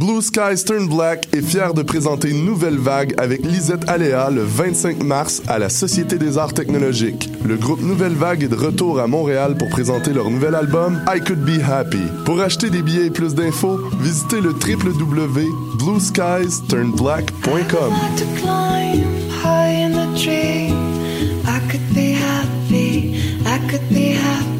Blue Sky Turn Black est fier de présenter nouvelle vague avec Lisette Aléa le 25 mars à la Société des Arts Technologiques. Le groupe Nouvelle Vague est de retour à Montréal pour présenter leur nouvel album I Could Be Happy. Pour acheter des billets et plus d'infos, visitez le www.blueskiesturnblack.com. I could be happy.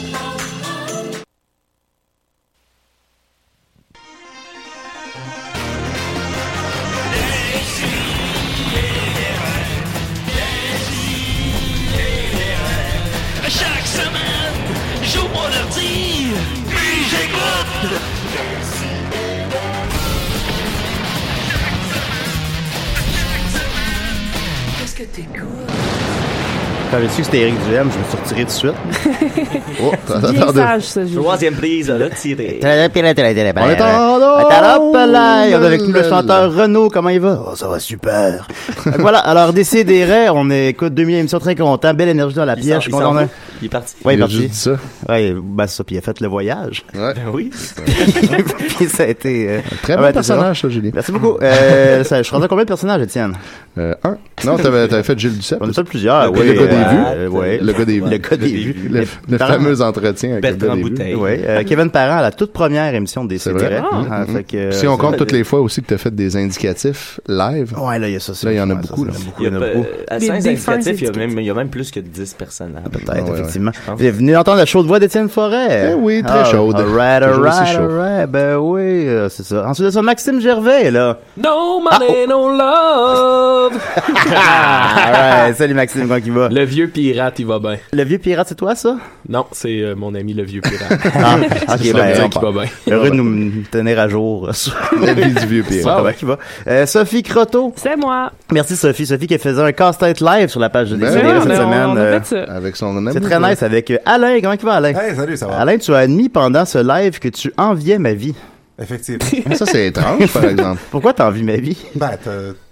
C'était Eric Duhem, je me suis retiré tout de suite. oh, Bien sage, ça. Troisième prise, là, tiré. On est en Hop là, on est avec nous le chanteur Renaud, comment il va? Oh, ça va super. Voilà, alors décidérez, on écoute 2000 émissions très content, belle énergie dans la pièce, je suis content. Il est parti. Ouais, il est parti. juste dit ça. Ouais, bah c'est ça, puis il a fait le voyage. Ouais. Ben oui. puis ça a été... euh, Très ah bon ouais, personnage, ça, Julie. Merci beaucoup. Euh, ça, je suis rendu à combien de personnages, Étienne? Euh, un. Non, t'avais, t'avais fait Gilles Duceppe. On a ça plusieurs, Le oui. gars des euh, vues. euh, ouais. Le gars des vues. Le gars des vues. Le, le Parents- fameux entretien avec le Bertrand gars des vues. Bouteille. Ouais, euh, Kevin Parent à la toute première émission des C'est vrai. CDR. Ah, fait euh, Si on compte toutes les fois aussi que t'as fait des indicatifs live. Ouais, là, il y a ça. c'est Là, il y en a beaucoup, il y en a beaucoup, Il y il y a en a pas- beaucoup. à Des- Saint des fins indicatifs, il y, a même, plus que 10 personnes. hein. Peut-être. Effectivement. Vous êtes venu d'entendre la chaude voix d'Étienne Forêt. Eh oui, très Ah, chaude. Alright, alright, alright. Ben oui, euh, c'est ça. Ensuite de ça, Maxime Gervais, là. No money, no love. Ah, ouais, salut Maxime, comment il va? Le, Le vieux pirate, il va bien. vieux pirate, c'est toi, ça? Non, c'est euh, mon ami le vieux pirate. Ah, ok, ben, va bien. Heureux de nous tenir à jour euh, sur La vie du vieux il va. Euh, Sophie Croteau. C'est moi. Merci Sophie. Sophie qui faisait un casse-tête live sur la page de Ben oui, cette on, a, semaine. on a fait ça. Avec son. C'est très nice avec euh, Alain. Comment il va, Alain? Hey, salut, ça va? Alain, tu as admis pendant ce live que tu enviais ma vie. Effectivement. Ça, c'est étrange, par exemple. Pourquoi t'envies ma vie? ben,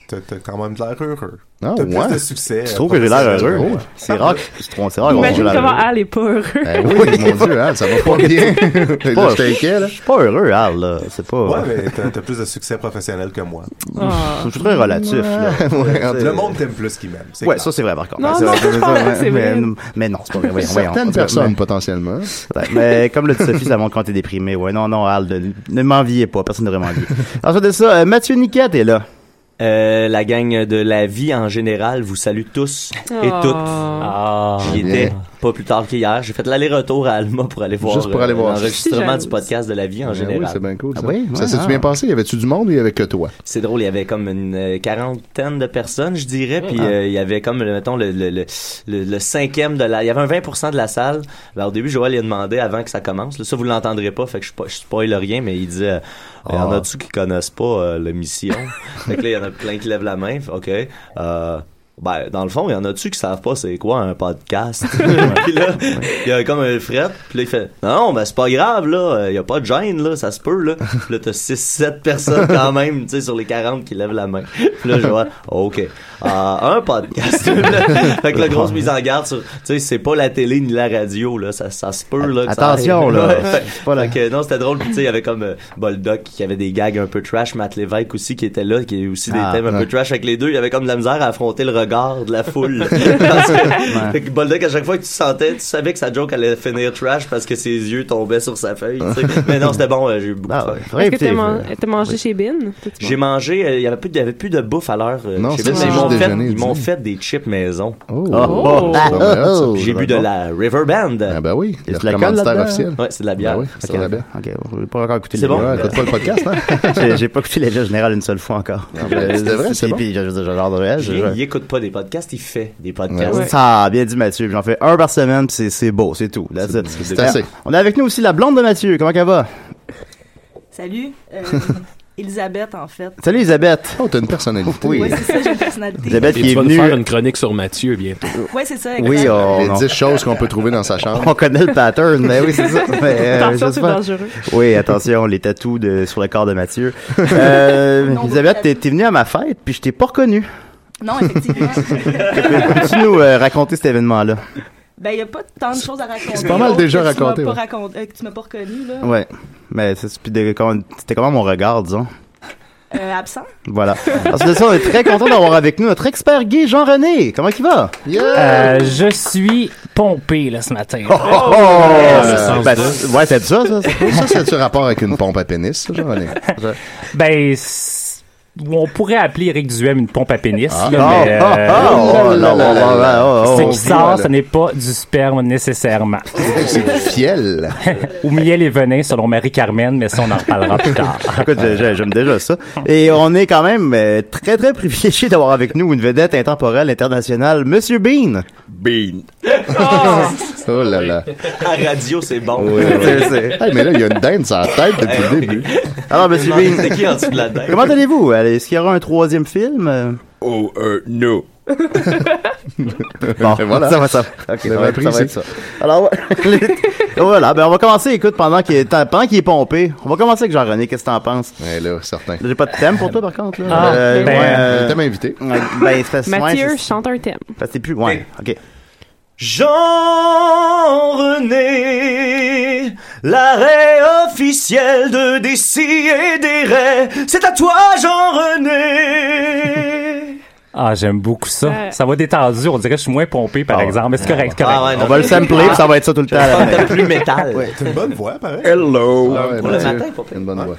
t'as, quand même de l'air heureux. Ah, t'as ouais. plus de succès. Tu euh, trouves que j'ai l'air heureux? Ouais. C'est rare, c'est rare qu'on Imagine comment heureux. Al est pas heureux. Ben oui, mon Dieu, hein, ça va pas bien. Pas- inquiet, là. Je suis pas heureux, Al, là. C'est pas... Ouais, mais t'as, plus de succès professionnel que moi. Ah. Je suis très relatif, là. Le monde t'aime plus qu'il m'aime. Ouais, ça c'est vrai par contre. Non, C'est non, je c'est mais, vrai. mais non, c'est pas vrai. Certaines personnes, potentiellement. Mais comme le dit Sophie, ça montre quand t'es déprimé. Ouais, non, non, Al, ne, ne m'enviez pas. Personne ne devrait m'envier. Ensuite de ça, euh, Mathieu Niquette est là. Euh, la gang de la vie en général vous salue tous et Oh. toutes. Ah, Il bien. Pas plus tard qu'hier. J'ai fait l'aller-retour à Alma pour aller voir, Juste pour aller euh, voir. l'enregistrement du podcast de la vie en Ben général. oui, c'est bien cool. Ça, Ah oui? ça s'est-tu ah. bien passé? Y avait-tu du monde ou y avait que toi? C'est drôle, il y avait comme une euh, quarantaine de personnes, je dirais, puis Ah. euh, il y avait comme, le- mettons, le, le, le, le, le cinquième de la... Il y avait un 20% de la salle. Ben, au début, Joël, il a demandé avant que ça commence. Là, ça, vous l'entendrez pas, fait que je, je spoil rien, mais il disait... euh, Il y en Ah. a-tu qui connaissent pas euh, l'émission? fait que là, il y en a plein qui lèvent la main. OK. Euh, ben, dans le fond, il y en a-tu qui savent pas c'est quoi un podcast? puis là, il y a comme un fret, puis là, il fait, non, ben, c'est pas grave, là, il y a pas de gêne, là, ça se peut, là. Puis là, t'as 6-7 personnes quand même, tu sais, sur les 40 qui lèvent la main. Puis là, je vois, OK. Ah, un podcast. fait que la grosse mise en garde sur, tu sais, c'est pas la télé ni la radio, là, ça, ça se peut, là. que ça Attention, arrive. là. Ouais. C'est pas la- Fait que non, c'était drôle. Puis, tu sais, il y avait comme euh, Boldoc qui avait des gags un peu trash, Matt Lévesque aussi qui était là, qui a aussi des Ah, thèmes un peu trash avec les deux. Il y avait comme de la misère à affronter le regard de la foule. parce que, fait que Boldoc, à chaque fois que tu sentais, tu savais que sa joke allait finir trash parce que ses yeux tombaient sur sa feuille. tu sais. Mais non, c'était bon, euh, j'ai eu beaucoup Ah, de fun. ouais. Est-ce que t'as man- euh, mangé chez Bin? J'ai mangé, euh, il y avait plus, de- il y avait plus de bouffe à l'heure. euh, chez c'est mais ils m'ont fait, fait des chips maison. Oh! Oh, oh, J'ai bu de la River Band. Ah ben oui, Y le a de l'alcool commanditaire là-dedans? officiel. Ouais, c'est de la bière. Ben oui, C'est c'est la bière. Ok, je vais pas encore écouter C'est le bon? Ouais, écoute pas le podcast, hein? j'ai, pas écouté les jeux généraux une seule fois encore. ben, c'était vrai, c'est Puis- bon. Puis, Il, je- il écoute pas des podcasts, il fait des podcasts. Ouais. Ça a bien dit Mathieu. Puis J'en fais un par semaine, puis c'est, c'est beau, c'est tout. That's it. c'est assez. On a avec nous aussi la blonde de Mathieu. Comment elle va? Salut, euh, Elisabeth en fait. Salut Elisabeth. Oh, t'as une personnalité. Oui. Ouais, c'est ça, j'ai une personnalité. Elisabeth Et qui tu est vas nous venue. faire une chronique sur Mathieu bientôt. Ouais, c'est ça. Oui, on, Les on- 10 choses qu'on peut trouver dans sa chambre. on connaît le pattern, mais oui, c'est ça. Mais, euh, Attention, c'est pas. dangereux. Oui, attention, les tatous de, sur le corps de Mathieu. Euh, Elisabeth, t'es, t'es venue à ma fête, puis je t'ai pas reconnu. Non, effectivement. Peux-tu nous euh, raconter cet événement-là? ben, il n'y a pas tant de choses à raconter. C'est pas mal déjà que tu m'as raconté, pas ouais. raconté- euh, que tu m'as pas reconnu, là. Ouais. Mais c'était comment mon regard, disons? Euh, absent. Voilà. Ensuite de ça, on est très content d'avoir avec nous notre expert gay, Jean-René. Comment il va? Euh, je suis pompé là ce matin. Oh, oh, le euh, sens ben, ouais, c'est ça, ça. c'est- Ça, c'est-tu rapport avec une pompe à pénis, ça, Jean-René? Ben, on pourrait appeler Eric Duhem une pompe à pénis. Ah. ce qui sort, ce n'est pas du sperme nécessairement. C'est du fiel. Ou miel et venin selon Marie-Carmen, mais ça on en reparlera plus tard. Écoute, j'ai- j'ai- j'aime déjà ça. Et on est quand même euh, très, très privilégié d'avoir avec nous une vedette intemporelle internationale, Monsieur Bean. Bean. Oh là là. À radio, c'est bon. Oui, c'est- c'est- Hey, mais là, il y a une dinde sur la tête depuis le début. Alors, Monsieur Bean, C'était qui en dessous de la dinde? comment allez-vous? Allez, Est-ce qu'il y aura un troisième film? Euh, Oh, euh, no. Bon, voilà. ça va, ça va. Ok, Vous ça va, ça va être ça. Alors, ouais. voilà, ben on va commencer, écoute, pendant qu'il est, pendant qu'il est pompé, on va commencer avec Jean-René, qu'est-ce que t'en penses? Ouais, là, certain. J'ai pas de thème pour toi, par contre, là. Ah, ben, ouais, euh, T'as invité. ouais, ben, c'est ouais, Mathieu c'est- chante un thème. parce que c'est plus, ouais, ok. Jean-René, l'arrêt officiel de Décis et des Raies, c'est à toi, Jean-René. Ah, j'aime beaucoup ça. Ouais. Ça va détendu. On dirait que je suis moins pompé, par Ah, exemple. Mais c'est correct, c'est correct. Ah ouais, On va le sampler, ça va être ça tout le temps. T'as plus métal. C'est une bonne voix, pareil. Hello! Ah ouais, Pour le matin, pas pire. Une bonne voix.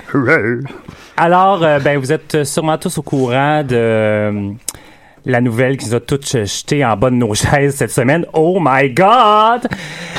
Alors, euh, ben, vous êtes sûrement tous au courant de euh, la nouvelle qui nous a toutes jeté en bas de nos chaises cette semaine. Oh my God!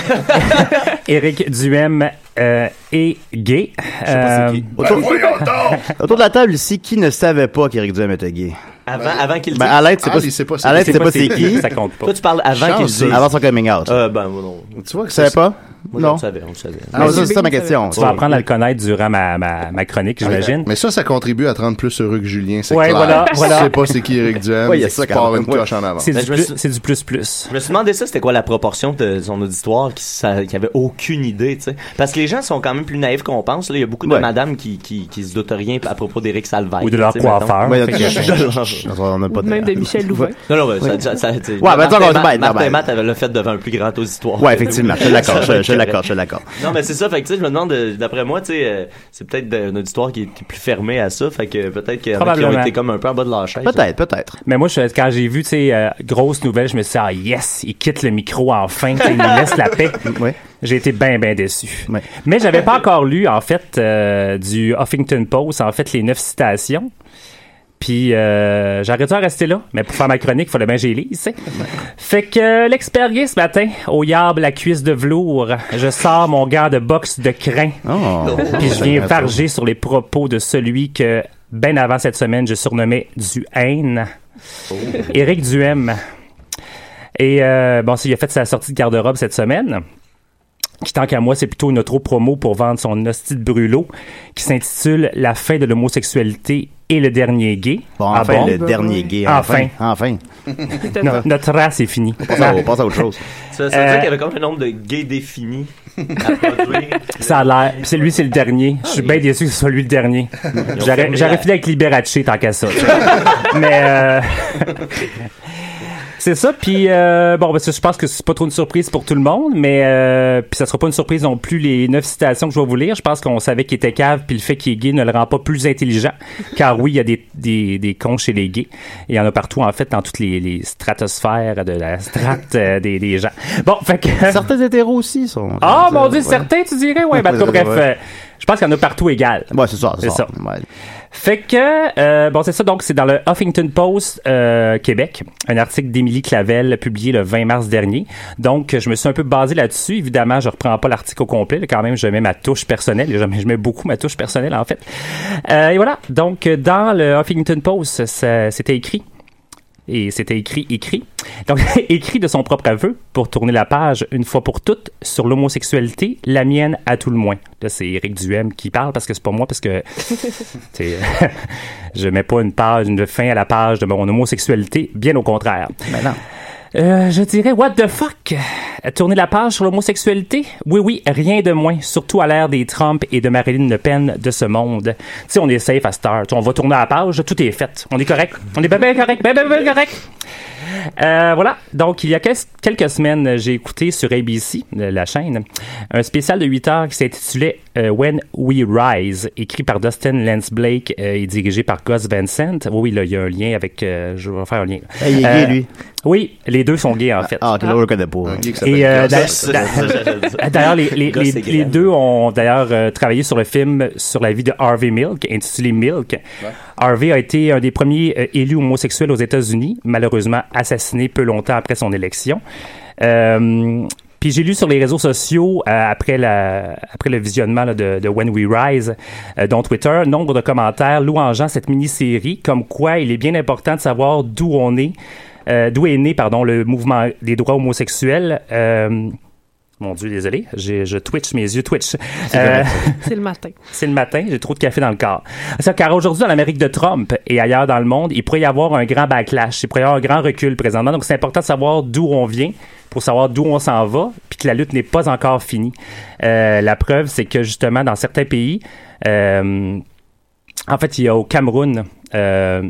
Éric Duhem euh, est gay. Euh, Autour, autour de la table ici, qui ne savait pas qu'Éric Duhem était gay? Avant, avant qu'il Ben, dise. à l'aide, c'est Ah, pas, pas c'est à l'aide, c'est c'est pas c'est qui. Ça compte pas. Toi, tu parles avant qu'il dise. Avant son coming out. Euh, ben, moi, non. Tu vois que Tu savais pas? Moi, Non. On le savait, on le savait. Non, ça, c'est ça ma question. Tu vas apprendre à le connaître durant ma, ma, ma chronique, j'imagine. Mais ça, ça contribue à te rendre plus heureux que Julien, c'est Ouais, clair. voilà, voilà. Tu sais pas c'est qui Eric Duhem, Ouais, il y a c'est ça pars même, une coche en avant. C'est Ben, du, je suis- c'est du plus plus. Je me suis demandé ça, c'était quoi la proportion de son auditoire qui, qui avait aucune idée, tu sais. Parce que les gens sont quand même plus naïfs qu'on pense. Là, il y a beaucoup de Ouais. madames qui, qui, qui se doutent rien à propos d'Éric Salvaille. Ou de leur coiffeur. Même de Michel Louvain. Non, non, ça, ça, ça, Ouais, ben, Martin, attends, Ma- ben, Martin ben, Matt avait le fait devant un plus grand auditoire. Ouais, effectivement, je suis d'accord, je, l'accorde, je l'accorde. Non, mais c'est ça, fait que tu sais, je me demande, euh, d'après moi, tu sais, euh, c'est peut-être de- un auditoire qui est plus fermé à ça, fait que peut-être qu'il y en a qui ont été comme un peu en bas de leur chaise. Peut-être, peut-être. Mais moi, je, quand j'ai vu, tu sais, euh, grosse nouvelle, je me suis dit, ah yes, il quitte le micro enfin, il nous laisse la paix. Ouais. J'ai été bien, bien déçu. Ouais. Mais j'avais pas encore lu, en fait, euh, du Huffington Post, en fait, les neuf citations. Puis euh, j'aurais dû en rester là, mais pour faire ma chronique, il fallait bien que j'y lise. Fait que euh, l'expérience ce matin, au yab la cuisse de velours, je sors mon gant de boxe de crin. Oh. Puis je viens varger sur les propos de celui que, ben avant cette semaine, je surnommais du haine. Éric Duhem. Et euh, bon, il a fait sa sortie de garde-robe cette semaine. Qui, tant qu'à moi, c'est plutôt une autre promo pour vendre son hostie de brûlot qui s'intitule La fin de l'homosexualité et le dernier gay. Bon, Ah enfin, bon? le dernier gay. Enfin. Enfin. No- notre race est finie. On passe à- on passe à autre chose. Ça, ça veut dire Euh, qu'il y avait comme un nombre de gays définis à produire. Ça a l'air. Puis C'est lui, c'est le dernier. Je suis bien déçu que ce soit lui le dernier. J'aurais fini avec Liberace tant qu'à ça. Mais euh, c'est ça. Puis euh, bon, ben, ça, je pense que c'est pas trop une surprise pour tout le monde, mais euh, puis ça sera pas une surprise non plus les neuf citations que je vais vous lire. Je pense qu'on savait qu'il était cave, puis le fait qu'il est gay ne le rend pas plus intelligent. Car oui, il y a des des, des cons chez les gays. Il y en a partout en fait dans toutes les, les stratosphères de la strate euh, des, des gens. Bon, fait que Certains hétéros aussi sont. ah, mon Dieu, Ouais. certains, tu dirais? Ouais, Ouais. bref, euh, je pense qu'il y en a partout égal. Ouais, c'est ça. C'est ça. Ouais. Fait que, euh, bon, c'est ça, donc, c'est dans le Huffington Post euh, Québec, un article d'Émilie Clavel publié le 20 mars dernier. Donc, je me suis un peu basé là-dessus. Évidemment, je reprends pas l'article au complet. là, quand même, je mets ma touche personnelle. Je mets, je mets beaucoup ma touche personnelle, en fait. Euh, et voilà. Donc, dans le Huffington Post, ça- c'était écrit et c'était écrit écrit. Donc écrit de son propre aveu pour tourner la page une fois pour toutes sur l'homosexualité, la mienne à tout le moins. Là c'est Éric Duhem qui parle parce que c'est pas moi parce que je mets pas une page une fin à la page de mon homosexualité, bien au contraire. Mais non. Euh, je dirais, what the fuck? Tourner la page sur l'homosexualité? Oui, oui, rien de moins. Surtout à l'ère des Trump et de Marine Le Pen de ce monde. Tu sais, on est safe à Star. On va tourner la page, tout est fait. On est correct. On est bien, bien correct, bien, bien, bien correct. Euh, voilà. Donc, il y a quel- quelques semaines, j'ai écouté sur ABC, euh, la chaîne, un spécial de 8 heures qui s'intitulait euh, When We Rise, écrit par Dustin Lance Blake euh, et dirigé par Gus Vincent. Oui, oui, là, il y a un lien avec... euh, je vais faire un lien. Hey, il est gay, lui. Oui, les deux sont gays, en fait. Ah, ok, là, on le connaît pas. Et euh, d'ailleurs, les, les, Gus les, et les Graham. deux ont d'ailleurs euh, travaillé sur le film sur la vie de Harvey Milk, intitulé Milk. Harvey a été un des premiers euh, élus homosexuels aux États-Unis, malheureusement assassiné peu longtemps après son élection. Euh, puis j'ai lu sur les réseaux sociaux euh, après le visionnement de, When We Rise, euh, dont Twitter, nombre de commentaires louangeant cette mini-série, comme quoi il est bien important de savoir d'où on est, euh, d'où est né le mouvement des droits homosexuels. Mon Dieu, désolé, j'ai, je twitch, mes yeux twitch. Euh, C'est le matin. c'est le matin, j'ai trop de café dans le corps. Ça, car aujourd'hui, dans l'Amérique de Trump et ailleurs dans le monde, il pourrait y avoir un grand backlash, il pourrait y avoir un grand recul présentement. Donc, c'est important de savoir d'où on vient pour savoir d'où on s'en va, puis que la lutte n'est pas encore finie. Euh, la preuve, c'est que justement, dans certains pays, euh, en fait, il y a au Cameroun, euh,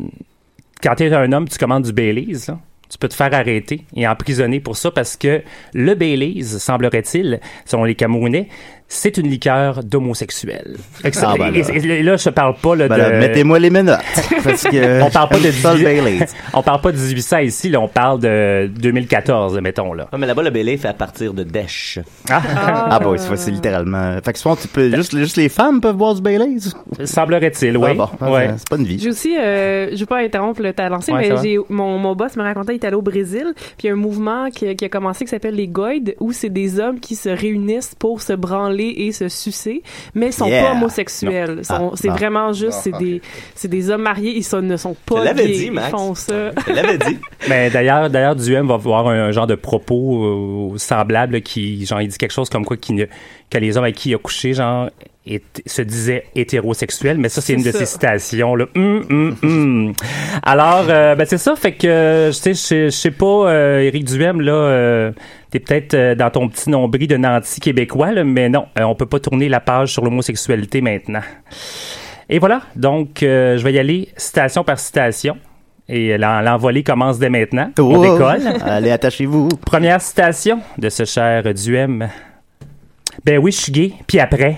quand tu es un homme, tu commandes du Baileys, là, tu peux te faire arrêter et emprisonner pour ça parce que le Baileys, semblerait-il, selon les Camerounais, c'est une liqueur d'homosexuels. Ah, ben et- là. et- et là, je parle pas là, Ben de... Mettez-moi les menottes. Parce que. on parle pas de Sol 18... Baileys. on parle pas de 1800 ici, là, on parle de 2014, mettons là. Ouais, mais là-bas, le Bélé fait à partir de Dèche. Ah, bah oui, c'est c'est littéralement. Fait que souvent, tu peux. Juste, juste les femmes peuvent boire du Baileys? Semblerait-il, oui. Ah, bon, Ouais. c'est pas une vie. J'ai aussi, euh, je veux pas interrompre le ta lancé, Ouais, mais j'ai mon, mon boss me racontait est allé au Brésil, puis il y a un mouvement qui, qui a commencé qui s'appelle les Goïdes, où c'est des hommes qui se réunissent pour se branler et se sucer, mais ils sont Yeah. pas homosexuels. Ah, c'est vraiment juste, c'est ok. des, c'est des hommes mariés, ils sont- ne sont Je pas l'avais gays. dit, Max. Ils font ça. Je l'avais dit. Mais d'ailleurs, d'ailleurs, Duhem va avoir un, genre de propos euh, semblable qui, genre, il dit quelque chose comme quoi ne- que les hommes avec qui il a couché, genre, se disaient hétérosexuels. Mais ça, c'est une de ses citations, là. Hum, hum, hum. Alors, euh, ben, c'est ça. Fait que, euh, je sais, je- sais pas, euh, Éric Duhem, là, euh, t'es peut-être euh, dans ton petit nombril de nanti québécois, là, mais non, euh, on peut pas tourner la page sur l'homosexualité maintenant. Et voilà. Donc, euh, je vais y aller citation par citation. Et l'en- l'envolée commence dès maintenant. On décolle. Allez, attachez-vous. Première citation de ce cher Duhem. Ben oui, je suis gay. Puis après?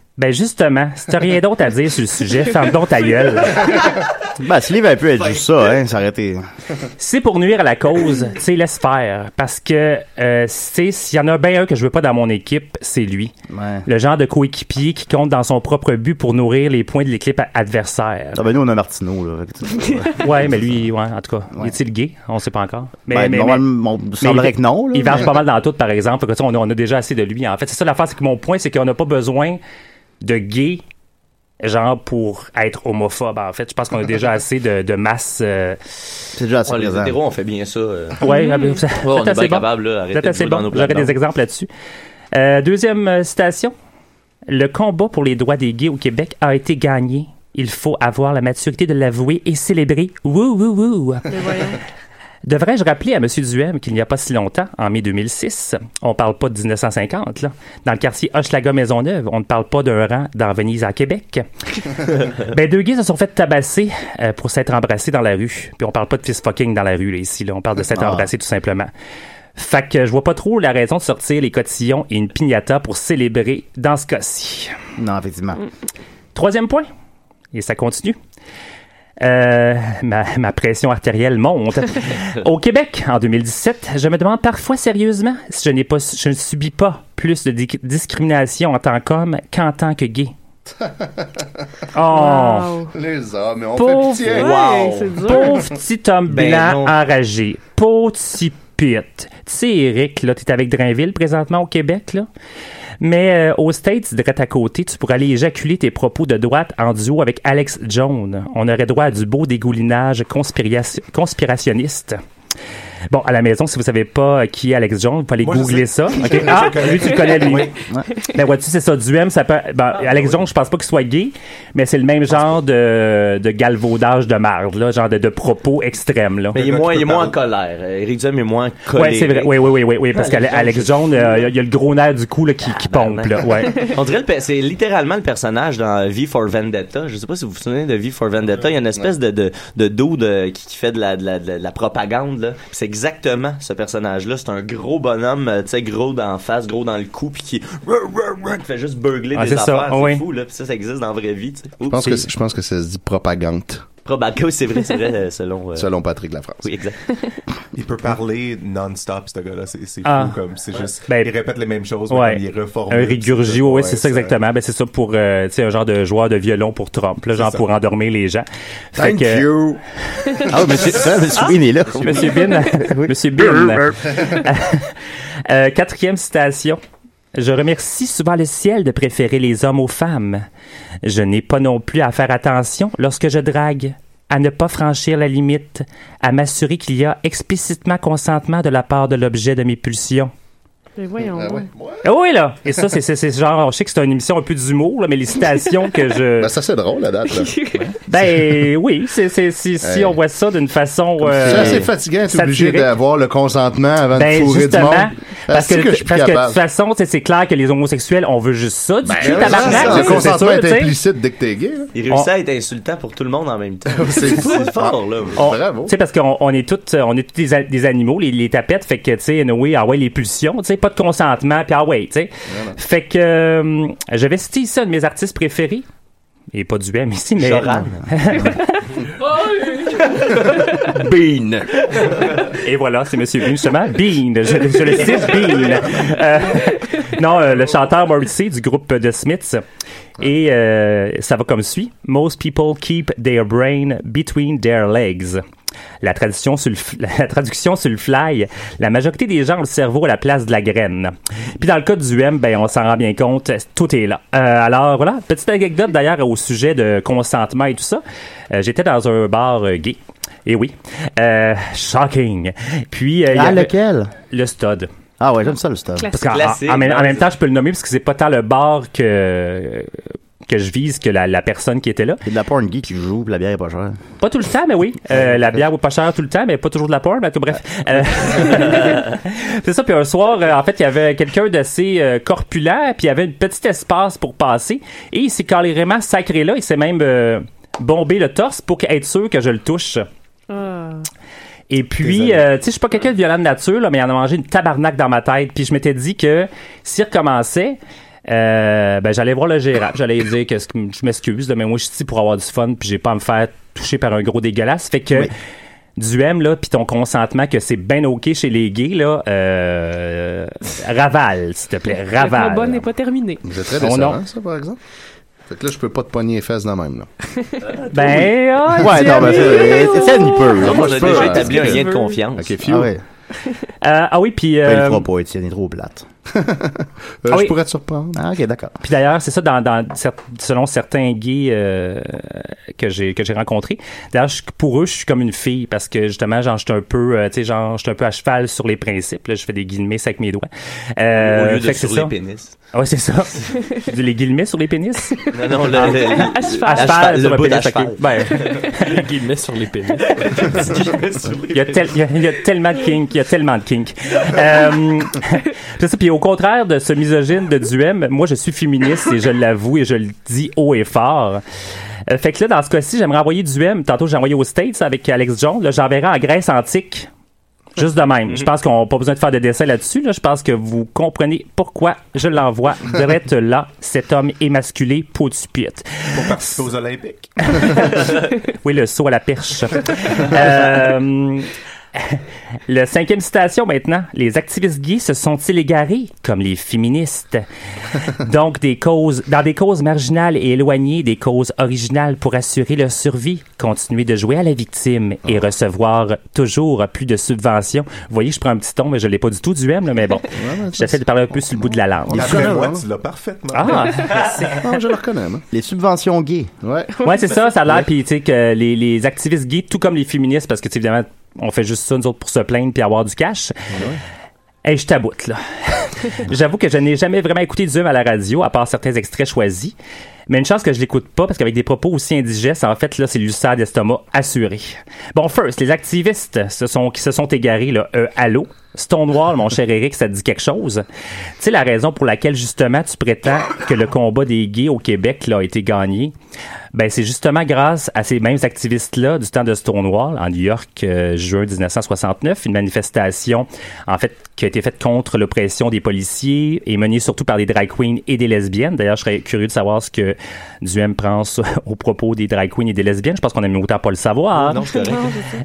Ben justement, si t'as rien d'autre à dire sur le sujet, ferme donc ta gueule. Ben, si livre avait pu être juste ça, hein. Si c'est pour nuire à la cause, tu sais, laisse faire. Parce que, euh, tu s'il y en a bien un que je veux pas dans mon équipe, c'est lui. Le genre de coéquipier qui compte dans son propre but pour nourrir les points de l'équipe a- adversaire. Ah ben nous, on a Martineau, là. Ouais, mais lui, ouais, en tout cas, est-il gay? On sait pas encore. Ben, normalement, on semblerait il- que non, là, il mais- pas mal dans tout, par exemple. Fait que, tu sais, on, a, on a déjà assez de lui. En fait, c'est ça l'affaire, c'est que mon point, c'est qu'on n'a pas besoin de gay genre pour être homophobe en fait je pense qu'on a déjà assez de, de masse euh... c'est déjà Ouais, les hétéros, on fait bien ça. euh. Ouais, on est assez bien bon. capable, là. Arrêtez de assez bon. J'aurais des exemples là-dessus. Euh, deuxième euh, citation. Le combat pour les droits des gays au Québec a été gagné. Il faut avoir la maturité de l'avouer et célébrer. Wouh, wouh, wouh. Devrais-je rappeler à M. Duhem qu'il n'y a pas si longtemps, en mai 2006, on parle pas de 1950, là, dans le quartier Hochelaga Maisonneuve, on ne parle pas d'un rang dans Venise à Québec. ben, deux gays se sont fait tabasser euh, pour s'être embrassés dans la rue. Puis on parle pas de fist fucking dans la rue, là, ici, là. On parle de s'être Ah. embrassés tout simplement. Fait que je vois pas trop la raison de sortir les cotillons et une piñata pour célébrer dans ce cas-ci. Non, effectivement. Troisième point, et ça continue. Euh, ma, ma pression artérielle monte. Au Québec, en 2017, je me demande parfois sérieusement si je n'ai pas, je ne subis pas plus de di- discrimination en tant qu'homme qu'en tant que gay. Oh, Les hommes, on pauvre, fait pitié. pauvre petit homme Ben blanc non. enragé, pauvre petit pit. Tu sais, Eric, là, t'es avec Drainville présentement au Québec, là? Mais euh, aux States, direct à côté, tu pourrais aller éjaculer tes propos de droite en duo avec Alex Jones. On aurait droit à du beau dégoulinage conspiration- conspirationniste. Bon, à la maison, si vous savez pas qui est Alex Jones, vous pouvez aller Moi, googler ça. Je- OK? je Ah, lui, tu le connais, lui. Oui. Ben, vois-tu, c'est ça. Du M, ça peut. Ben, Alex Jones, je pense pas qu'il soit gay, mais c'est le même genre de, de galvaudage de marde, là, genre de, de propos extrêmes, là. Mais il est moins, il est moins en colère. Euh, Eric Duhem est moins collé. Ouais, c'est vrai. Oui, oui, oui, oui, oui, parce qu'Alex Jones, euh, il y a- il y a le gros nerf du cou là, qui, qui pompe, là. Ouais. On dirait le pe- c'est littéralement le personnage dans V for Vendetta. Je sais pas si vous vous souvenez de V for Vendetta. Il y a une espèce de de de dude euh, qui, qui fait de la, de la de la- de la propagande là. C'est exactement ce personnage-là. C'est un gros bonhomme, euh, tu sais, gros dans la face, gros dans le cou, puis qui, qui fait juste burgler Ah, des c'est ça, affaires. C'est oui. fou là. Puis ça, ça existe dans la vraie vie. tu sais. Je pense, que, c'est- je pense que ça se dit propagande. Probable. Oui, c'est vrai, c'est vrai, euh, selon. euh, Selon Patrick Lafrance. Oui, exact. Il peut parler non-stop, ce gars-là. C'est c'est Ah. fou, comme. C'est juste. Ben, il répète les mêmes choses, mais Ouais. il reforme. Un rigurgio, oui, c'est ça exactement. Ben, c'est ça pour, euh, tu sais, un genre de joueur de violon pour Trump, là, genre ça. pour endormir les gens. Fait Thank que- you. Ah, monsieur, ça, monsieur Bean est là. Monsieur Bin. Monsieur Bin. Euh, quatrième citation. Je remercie souvent le ciel de préférer les hommes aux femmes. Je n'ai pas non plus à faire attention lorsque je drague, à ne pas franchir la limite, à m'assurer qu'il y a explicitement consentement de la part de l'objet de mes pulsions. Mais voyons. Ah donc. Ah oui, là! Et ça, c'est- c'est c'est genre, je sais que c'est une émission un peu d'humour, là, mais les citations que je... Ben, ça, c'est drôle, la date. Là. Ben oui, c'est c'est- si, si Hey. on voit ça d'une façon... C'est euh, assez fatigant d'être obligé d'avoir le consentement avant Ben, de fourrer du monde. parce que, suis parce que de toute façon, c'est clair que les homosexuels, on veut juste ça, du Ben, cul, tabarnak, c'est le c'est consentement sûr, est sais. implicite dès que t'es gay. là. Il réussit On- à être insultant pour tout le monde en même temps. C'est fort là. On- Bravo. Tu sais, parce qu'on on est tous est des, animaux, les, les tapettes, fait que, tu sais, oui, ah ouais, les pulsions, tu sais, pas de consentement, puis ah ouais, tu sais. Fait que, euh, je vais citer un de mes artistes préférés. Et pas du M ici, mais. Joran. Bean. Et voilà, c'est Monsieur Bean, justement. Bean. Je, je le cite, Bean. Euh, non, euh, le chanteur Morrissey du groupe The Smiths. Et euh, ça va comme suit. Most people keep their brain between their legs. La, traduction sur le, la traduction sur le fly, la majorité des gens ont le cerveau à la place de la graine. Puis dans le cas du M, ben, on s'en rend bien compte, tout est là. Euh, alors voilà, petite anecdote d'ailleurs au sujet de consentement et tout ça. Euh, J'étais dans un bar euh, gay. Et oui, euh, shocking. Puis euh, il y Ah, avait- lequel? Le stud. Ah ouais, j'aime ça, le stade. Parce qu'en en même, en même temps, je peux le nommer parce que c'est pas tant le bar que que je vise que la, la personne qui était là. Il y a de la porn geek qui joue, puis la bière est pas chère. Pas tout le temps, mais oui. Euh, la bière vaut pas cher tout le temps, mais pas toujours de la porn. Mais bref. Euh, c'est ça. Puis un soir, euh, en fait, il y avait quelqu'un d'assez corpulent, puis il y avait un petit espace pour passer. Et il s'est carrément sacré là. Il s'est même euh, bombé le torse pour être sûr que je le touche. Ah. Et puis, euh, tu sais, je suis pas quelqu'un de violent de nature, là, mais il en a mangé une tabarnak dans ma tête. Puis je m'étais dit que s'il recommençait, Euh, ben j'allais voir le gérant, j'allais lui dire que je m'excuse, mais moi je suis ici pour avoir du fun, puis j'ai pas à me faire toucher par un gros dégueulasse. Fait que du M là, puis ton consentement que c'est bien ok chez les gays là, euh, ravale s'il te plaît, Le ravale. combat n'est pas terminé. C'est très Oh décevant, non. ça, par exemple. Fait que là, je peux pas te pogner les fesses de même, là. Ben, ah, Ouais, non, ben, c'est- ça, il peut. là. Non, Moi, peux, déjà établi un lien de confiance. Ok, Ah. Euh, ah oui, puis Ben, il euh, le fera pas, Étienne, il est trop plate. Euh, Ah oui. Je pourrais te surprendre. Ah, ok, d'accord. Puis d'ailleurs, c'est ça dans, dans cer- selon certains gays euh, que j'ai que j'ai rencontrés. D'ailleurs, pour eux, je suis comme une fille parce que justement, genre, je suis un peu, euh, tu sais, genre, je suis un peu à cheval sur les principes. Là, je fais des guillemets avec mes doigts. Euh, Au lieu de sur ça. les pénis. Ah Ouais, c'est ça. Dis les guillemets sur les pénis? Non, non, le, Ah. le- le- À cheval. À cheval, le sur le bout pénis, à cheval. ok. Ben, Les guillemets sur les pénis. il y, a tel- il y a- il y a tellement de kink, il y a tellement de kink. Euh, c'est ça. Puis au contraire de ce misogyne de Duhem, moi je suis féministe et je l'avoue et je le dis haut et fort. Euh, fait que là, dans ce cas-ci, j'aimerais envoyer Duhem. Tantôt, j'ai envoyé aux States avec Alex Jones. Là, j'enverrai en Grèce antique. Juste de même. Je pense qu'on n'a pas besoin de faire de dessin là-dessus. Là. Je pense que vous comprenez pourquoi je l'envoie direct là, cet homme émasculé, peau de supiette. Pour participer aux Olympiques. Oui, le saut à la perche. Euh, le cinquième citation maintenant. Les activistes gays se sont-ils égarés comme les féministes? Donc, des causes, dans des causes marginales et éloignées des causes originales pour assurer leur survie, continuer de jouer à la victime et recevoir toujours plus de subventions. Vous voyez, je prends un petit ton, mais je l'ai pas du tout du M, là, mais bon. J'essaie de parler un peu sur le bout de la langue. Hein? tu l'as parfaitement. Ah! Ah, je le reconnais, moi. Les subventions gays. Ouais. Ouais, c'est ça, ça a l'air, puis tu sais, que les, les activistes gays, tout comme les féministes, parce que, tu sais, évidemment, on fait juste ça, nous autres, pour se plaindre puis avoir du cash. Hey, je taboute, là. J'avoue que je n'ai jamais vraiment écouté du Zoom à la radio, à part certains extraits choisis. Mais une chance que je l'écoute pas, parce qu'avec des propos aussi indigestes, en fait, là, c'est l'ulcère d'estomac assuré. Bon, first, les activistes se sont, qui se sont égarés, là, euh, allô? Stonewall, mon cher Eric, ça dit quelque chose? Tu sais, la raison pour laquelle, justement, tu prétends que le combat des gays au Québec, là, a été gagné, ben, c'est justement grâce à ces mêmes activistes-là du temps de Stonewall, en New York, euh, juin 1969, une manifestation, en fait, qui a été faite contre l'oppression des policiers et menée surtout par des drag queens et des lesbiennes. D'ailleurs, je serais curieux de savoir ce que Duhem pense au propos des drag queens et des lesbiennes. Je pense qu'on aime autant pas le savoir. Non, c'est correct.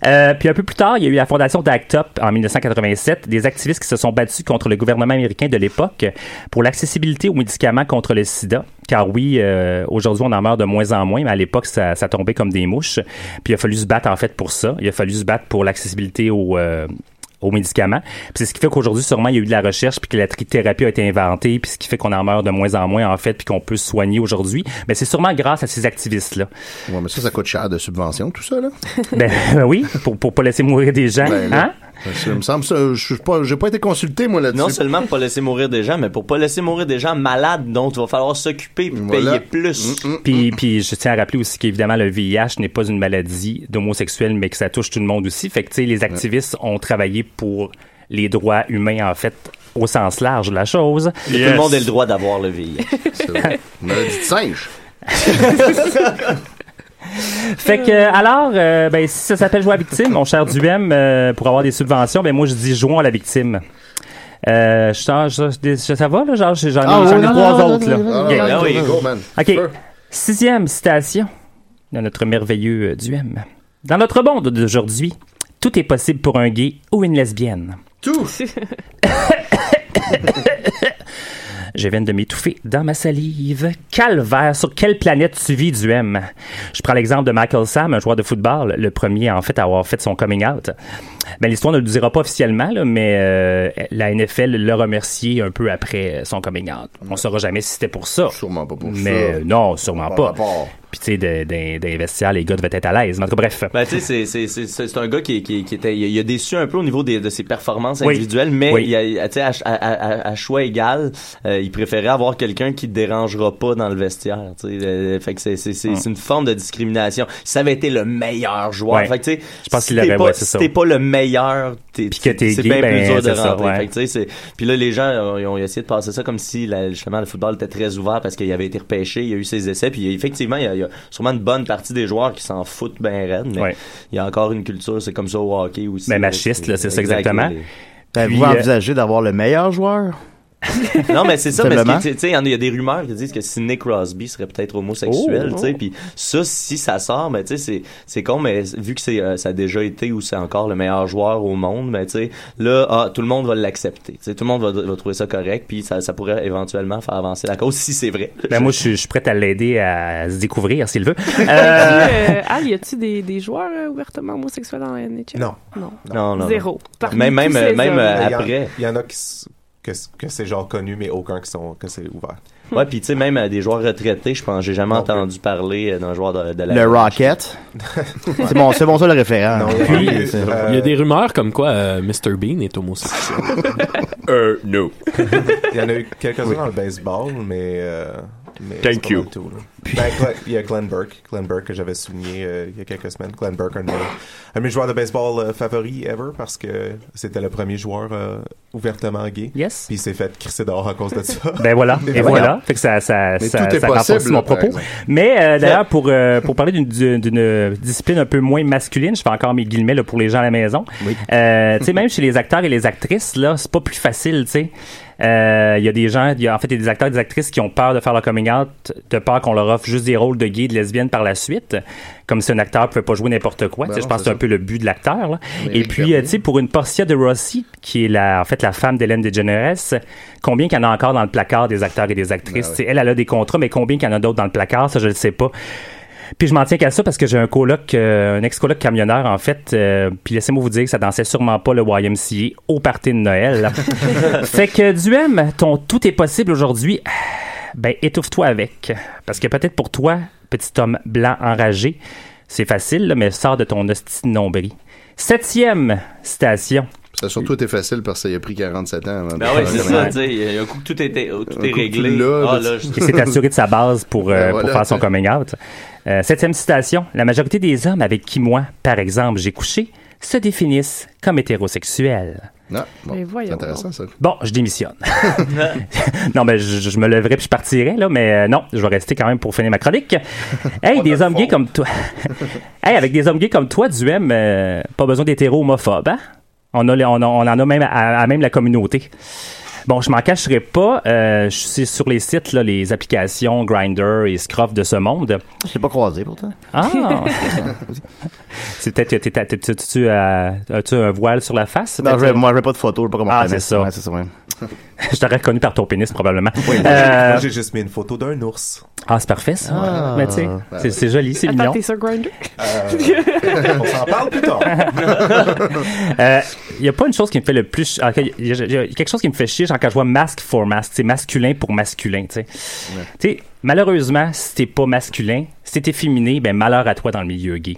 Euh, puis un peu plus tard, il y a eu la fondation d'ACT UP en 1987, des activistes qui se sont battus contre le gouvernement américain de l'époque pour l'accessibilité aux médicaments contre le sida. Car oui, euh, aujourd'hui, on en meurt de moins en moins, mais à l'époque, ça, ça tombait comme des mouches. Puis il a fallu se battre, en fait, pour ça. Il a fallu se battre pour l'accessibilité aux... euh, aux médicaments. Puis c'est ce qui fait qu'aujourd'hui, sûrement, il y a eu de la recherche, puis que la trithérapie a été inventée, puis ce qui fait qu'on en meurt de moins en moins, en fait, puis qu'on peut se soigner aujourd'hui. Mais c'est sûrement grâce à ces activistes-là. Ouais, mais ça, ça coûte cher de subventions, tout ça, là. ben ben oui, pour, pour pas laisser mourir des gens. Ben, là, hein? Ça me semble ça. Je suis pas, j'ai pas été consulté, moi, là-dessus. Non seulement pour pas laisser mourir des gens, mais pour pas laisser mourir des gens malades dont il va falloir s'occuper Voilà. payer plus. Mm, mm. Puis, puis je tiens à rappeler aussi qu'évidemment, le VIH n'est pas une maladie d'homosexuels, mais que ça touche tout le monde aussi. Fait que, tu sais, les activistes ont travaillé pour les droits humains, en fait, au sens large de la chose. Tout le monde a le droit d'avoir le VIH. On a dit de singe. Fait que, alors, euh, ben, si ça s'appelle jouer à la victime, mon cher Duhem, euh, pour avoir des subventions, ben, moi, je dis jouons à la victime. Euh, je, je- je- ça va, là? Genre, j'en ai, Ah, j'en ai oui, trois non, non, autres, non, là. Ok. non, Ah oui, go, man. OK. Sixième citation de notre merveilleux euh, Duhem. Dans notre monde d'aujourd'hui, tout est possible pour un gay ou une lesbienne. Tout. Je viens de m'étouffer dans ma salive. Calvaire, sur quelle planète tu vis, Duhem? Je prends l'exemple de Michael Sam, un joueur de football, le premier en fait à avoir fait son coming out. Ben, l'histoire ne le dira pas officiellement, là, mais euh, la NFL l'a remercié un peu après son coming out. On saura jamais si c'était pour ça. Sûrement pas pour Mais ça. euh, non, sûrement pas. rapport. Puis tu sais, dans les gars devaient être à l'aise. Mais en tout cas, bref. Ben, tu sais, c'est- c'est- c'est c'est- c'est un gars qui, qui, qui était, il a, déçu un peu au niveau des, de ses performances Oui. individuelles, mais Oui. il a- à, à, à- à choix égal, euh, il préférait avoir quelqu'un qui te dérangera pas dans le vestiaire. tu sais. Euh, fait que c'est c'est- c'est- c'est une forme de discrimination. Ça avait été le meilleur joueur, Ouais. fait que tu sais, Je pense si qu'il aurait- pas- ouais, c'est si ça. pas le meilleur, t'es, Puis que t'es c'est bien ben, plus dur de rentrer. Puis là, les gens ils ont essayé de passer ça comme si la- justement le football était très ouvert parce qu'il avait été repêché, il y a eu ses essais, puis effectivement, il y a, il y a sûrement une bonne partie des joueurs qui s'en foutent bien raide, mais Ouais. il y a encore une culture, c'est comme ça au hockey aussi. Mais machiste, là, c'est ça exactement. Ben, Puis, vous euh, envisagez d'avoir le meilleur joueur? non, mais c'est ça, mais ce tu sais, il y a- des rumeurs qui disent que Sidney Crosby serait peut-être homosexuel, Oh. tu sais, puis ça, si ça sort, mais tu sais, c'est, c'est con, mais vu que c'est, euh, ça a déjà été ou c'est encore le meilleur joueur au monde, mais tu sais, là, ah, tout le monde va l'accepter, tu sais, tout le monde va, va trouver ça correct, puis ça, ça pourrait éventuellement faire avancer la cause si c'est vrai. Ben, moi, je suis- je suis prêt à l'aider à se découvrir s'il veut. Euh, Euh, Al, y a-tu des, des joueurs euh, ouvertement homosexuels dans la NHL? Non. Non. Non, non. Zéro. Parmi Même, même, même après. Il y en a qui, que, c'est genre connu, mais aucun qui sont, que c'est ouvert. Ouais, puis tu sais, même euh, des joueurs retraités, je pense, j'ai jamais entendu parler euh, d'un joueur de, de la Le Rocket. c'est bon, c'est bon ça le référent. Non, Puis, euh, il y a des rumeurs comme quoi euh, Mr. Bean est homosexuel. euh, no. Il y en a eu quelques-uns dans le baseball, mais. euh, mais Thank c'est pas you. tout, Ben, Glenn- il y a Glenn Burke. Glenn Burke que j'avais souligné euh, il y a quelques semaines. Glenn Burke, un de mes, un de mes joueurs de baseball euh, favoris ever parce que c'était le premier joueur euh, ouvertement gay. Yes. Puis il s'est fait crisser dehors à cause de ça. Ben voilà, et voilà. Fait que ça, ça, Mais ça, tout est ça renforce possible, mon propos. Mais euh, d'ailleurs, pour euh, pour parler d'une- d'une d'une discipline un peu moins masculine, je fais encore mes guillemets là, pour les gens à la maison. Euh, tu sais, même chez les acteurs et les actrices, là, c'est pas plus facile, tu sais. Euh, Il y a des gens, il y a en fait il y a des acteurs et des actrices qui ont peur de faire leur coming out, de peur qu'on leur offre juste des rôles de gays et de lesbiennes par la suite, comme si un acteur pouvait pas jouer n'importe quoi. Ben je pense que c'est un peu le but de l'acteur. Et puis, euh, tu sais, pour une Portia de Rossi, qui est la, en fait la femme d'Hélène DeGeneres, combien qu'il y en a encore dans le placard des acteurs et des actrices? Ben Elle, elle a des contrats, mais combien qu'il y en a d'autres dans le placard, ça, je le sais pas. Puis je m'en tiens qu'à ça parce que j'ai un coloc, euh, un ex-coloc camionneur, en fait. euh, puis laissez-moi vous dire que ça dansait sûrement pas le YMCA au party de Noël. fait que, Duhem, ton tout est possible aujourd'hui. Ben, étouffe-toi avec. Parce que peut-être pour toi, petit homme blanc enragé, c'est facile, là, mais sors de ton hostie de nombril. Septième citation. Ça a surtout été facile parce que ça a pris 47 ans. avant de Ben un c'est ça, tu sais, il y a un coup que tout, était, tout Un est réglé. Ah, là, je- Il s'est assuré de sa base pour, euh, Ben pour voilà, faire son coming out. Euh, septième citation. La majorité des hommes avec qui moi, par exemple, j'ai couché, se définissent comme hétérosexuels. Non, bon, c'est intéressant ça. Bon, je démissionne. non, mais je, je me leverai puis je partirai, là, mais euh, non, je vais rester quand même pour finir ma chronique. Hey, des hommes gays comme toi. hey, avec des hommes gays comme toi, Duhem, euh, pas besoin d'hétéro homophobe, hein? On, a, on, a- on en a même à, à même la communauté. Bon, je m'en cacherai pas. Euh, je suis sur les sites, là, les applications Grinder et Scruff de ce monde. Je l'ai pas croisé pourtant. Ah! c'est peut-être tu- euh, as-tu un voile sur la face? Non, je, moi, je pas de photo, je sais pas comment Ah, c'est ça. Ouais, c'est ça, ouais. je t'aurais reconnu par ton pénis, probablement. Oui, Euh, moi, j'ai juste mis une photo d'un ours. Ah, c'est parfait, ça. Ah. Mais tu sais, Ben c'est- c'est joli, c'est Attends, mignon. t'es sur Grindr? On s'en parle plus tard. Il n'y a pas une chose qui me fait le plus. Il y, a- il y a quelque chose qui me fait chier, genre quand je vois masque for masque, c'est masculin pour masculin, tu sais. Tu sais, malheureusement, si t'es pas masculin, si t'es féminin, ben malheur à toi dans le milieu gay.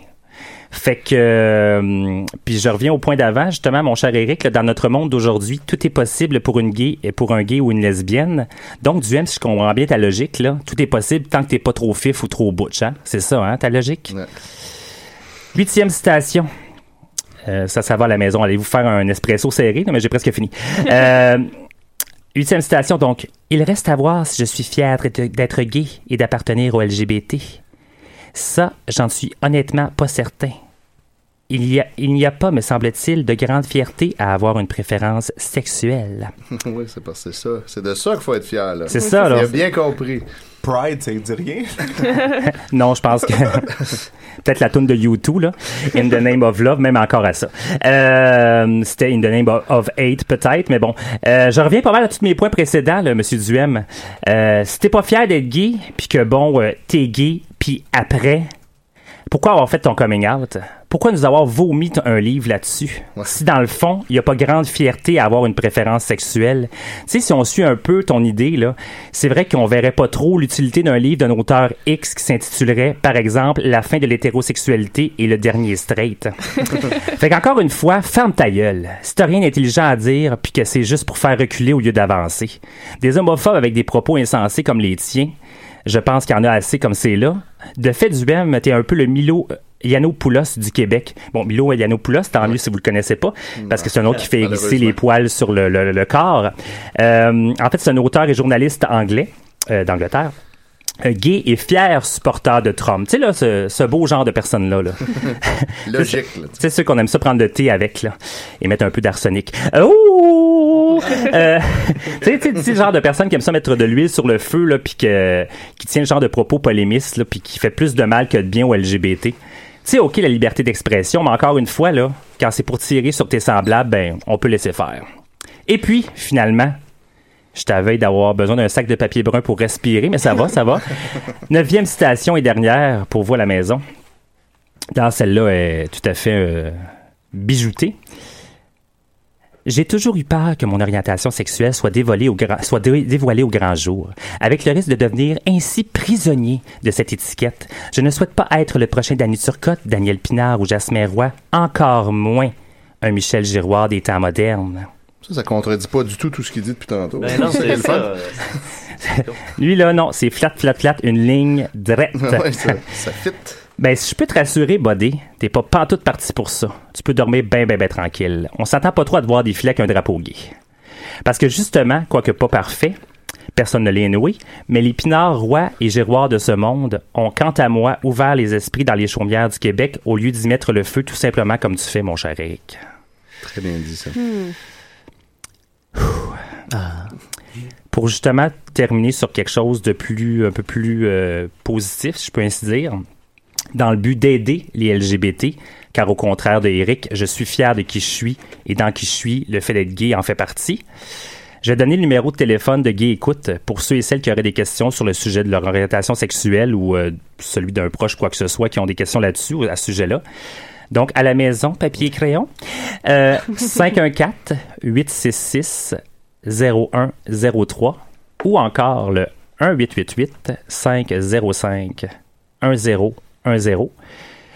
Fait que, euh, puis je reviens au point d'avant, justement, mon cher Eric, là, dans notre monde d'aujourd'hui, tout est possible pour une gay et pour un gay ou une lesbienne. Donc, du M, si je comprends bien ta logique, là, tout est possible tant que t'es pas trop fif ou trop butch, hein? C'est ça, hein, ta logique? Ouais. Huitième citation. Euh, ça, ça va à la maison. Allez-vous faire un espresso serré? Non, mais j'ai presque fini. Euh, huitième citation, donc. Il reste à voir si je suis fier d'être d'être gay et d'appartenir au LGBT. Ça, j'en suis honnêtement pas certain. Il y a- il n'y a pas, me semble-t-il, de grande fierté à avoir une préférence sexuelle. oui, c'est parce que c'est ça. C'est de ça qu'il faut être fier. là. C'est ça, là. Il a bien compris. Pride, ça dit rien? Non, je pense que peut-être la tune de U2 là, In the Name of Love, même encore à ça. Euh, C'était In the Name of, of Hate peut-être, mais bon, Euh, je reviens pas mal à tous mes points précédents, là, Monsieur Duhem. Euh, si t'es pas fier d'être gay, puis que bon, euh, t'es gay, puis après, pourquoi avoir fait ton coming out? Pourquoi nous avoir vomi un livre là-dessus? Si dans le fond, il n'y a pas grande fierté à avoir une préférence sexuelle. Tu sais, si on suit un peu ton idée, là, c'est vrai qu'on verrait pas trop l'utilité d'un livre d'un auteur X qui s'intitulerait, par exemple, La fin de l'hétérosexualité et le dernier straight. fait qu'encore une fois, ferme ta gueule. Si t'as rien d'intelligent à dire, puis que c'est juste pour faire reculer au lieu d'avancer. Des homophobes avec des propos insensés comme les tiens, je pense qu'il y en a assez comme c'est là. De fait, du même, t'es un peu le Milo euh, Yiannopoulos du Québec. Bon, Milo Yiannopoulos, tant mieux si vous le connaissez pas, parce que c'est un autre qui fait Malheureusement. les poils sur le, le- le corps. Euh, en fait, c'est un auteur et journaliste anglais euh, d'Angleterre. Un gay et fier supporter de Trump. Tu sais, là, ce, ce beau genre de personne-là. Là. Logique, là. C'est ceux qu'on aime ça prendre le thé avec, là, et mettre un peu d'arsenic. Oh! Euh, tu sais, le genre de personne qui aime ça mettre de l'huile sur le feu, là, puis que, qui tient le genre de propos polémistes, là, puis qui fait plus de mal que de bien au LGBT. Sais, OK, la liberté d'expression, mais encore une fois, là, quand c'est pour tirer sur tes semblables, ben, on peut laisser faire. Et puis, finalement, je t'avais d'avoir besoin d'un sac de papier brun pour respirer, mais ça va, ça va. Neuvième citation et dernière pour vous à la maison. Dans celle-là, est tout à fait euh, bijoutée. J'ai toujours eu peur que mon orientation sexuelle soit, dévoilée au grand, soit dé- dévoilée au grand jour, avec le risque de devenir ainsi prisonnier de cette étiquette. Je ne souhaite pas être le prochain Danny Turcotte, Daniel Pinard ou Jasmin Roy, encore moins un Michel Giroir des temps modernes. Ça, ça contredit pas du tout tout ce qu'il dit depuis tantôt. Ben non, c'est ça. Lui, là, non, c'est flat, flat, flat, une ligne droite. Ouais, ça, ça fit. Ben, si je peux te rassurer, Bodé, t'es pas pantoute parti pour ça. Tu peux dormir ben, ben, ben tranquille. On s'attend pas trop à te voir défiler avec un drapeau gay. Parce que justement, quoique pas parfait, personne ne l'est noué, mais les Pinards, Rois et Giroirs de ce monde ont, quant à moi, ouvert les esprits dans les chaumières du Québec au lieu d'y mettre le feu tout simplement comme tu fais, mon cher Eric. Très bien dit, ça. Pour justement terminer sur quelque chose de plus, un peu plus euh, positif, si je peux ainsi dire, dans le but d'aider les LGBT, car au contraire de Eric, je suis fier de qui je suis et dans qui je suis, le fait d'être gay en fait partie. Je vais donner le numéro de téléphone de Gay Écoute pour ceux et celles qui auraient des questions sur le sujet de leur orientation sexuelle ou euh, celui d'un proche, quoi que ce soit, qui ont des questions là-dessus, ou à ce sujet-là. Donc, à la maison, papier et crayon. Euh, 514-866-0103 ou encore le 1888-505-1010.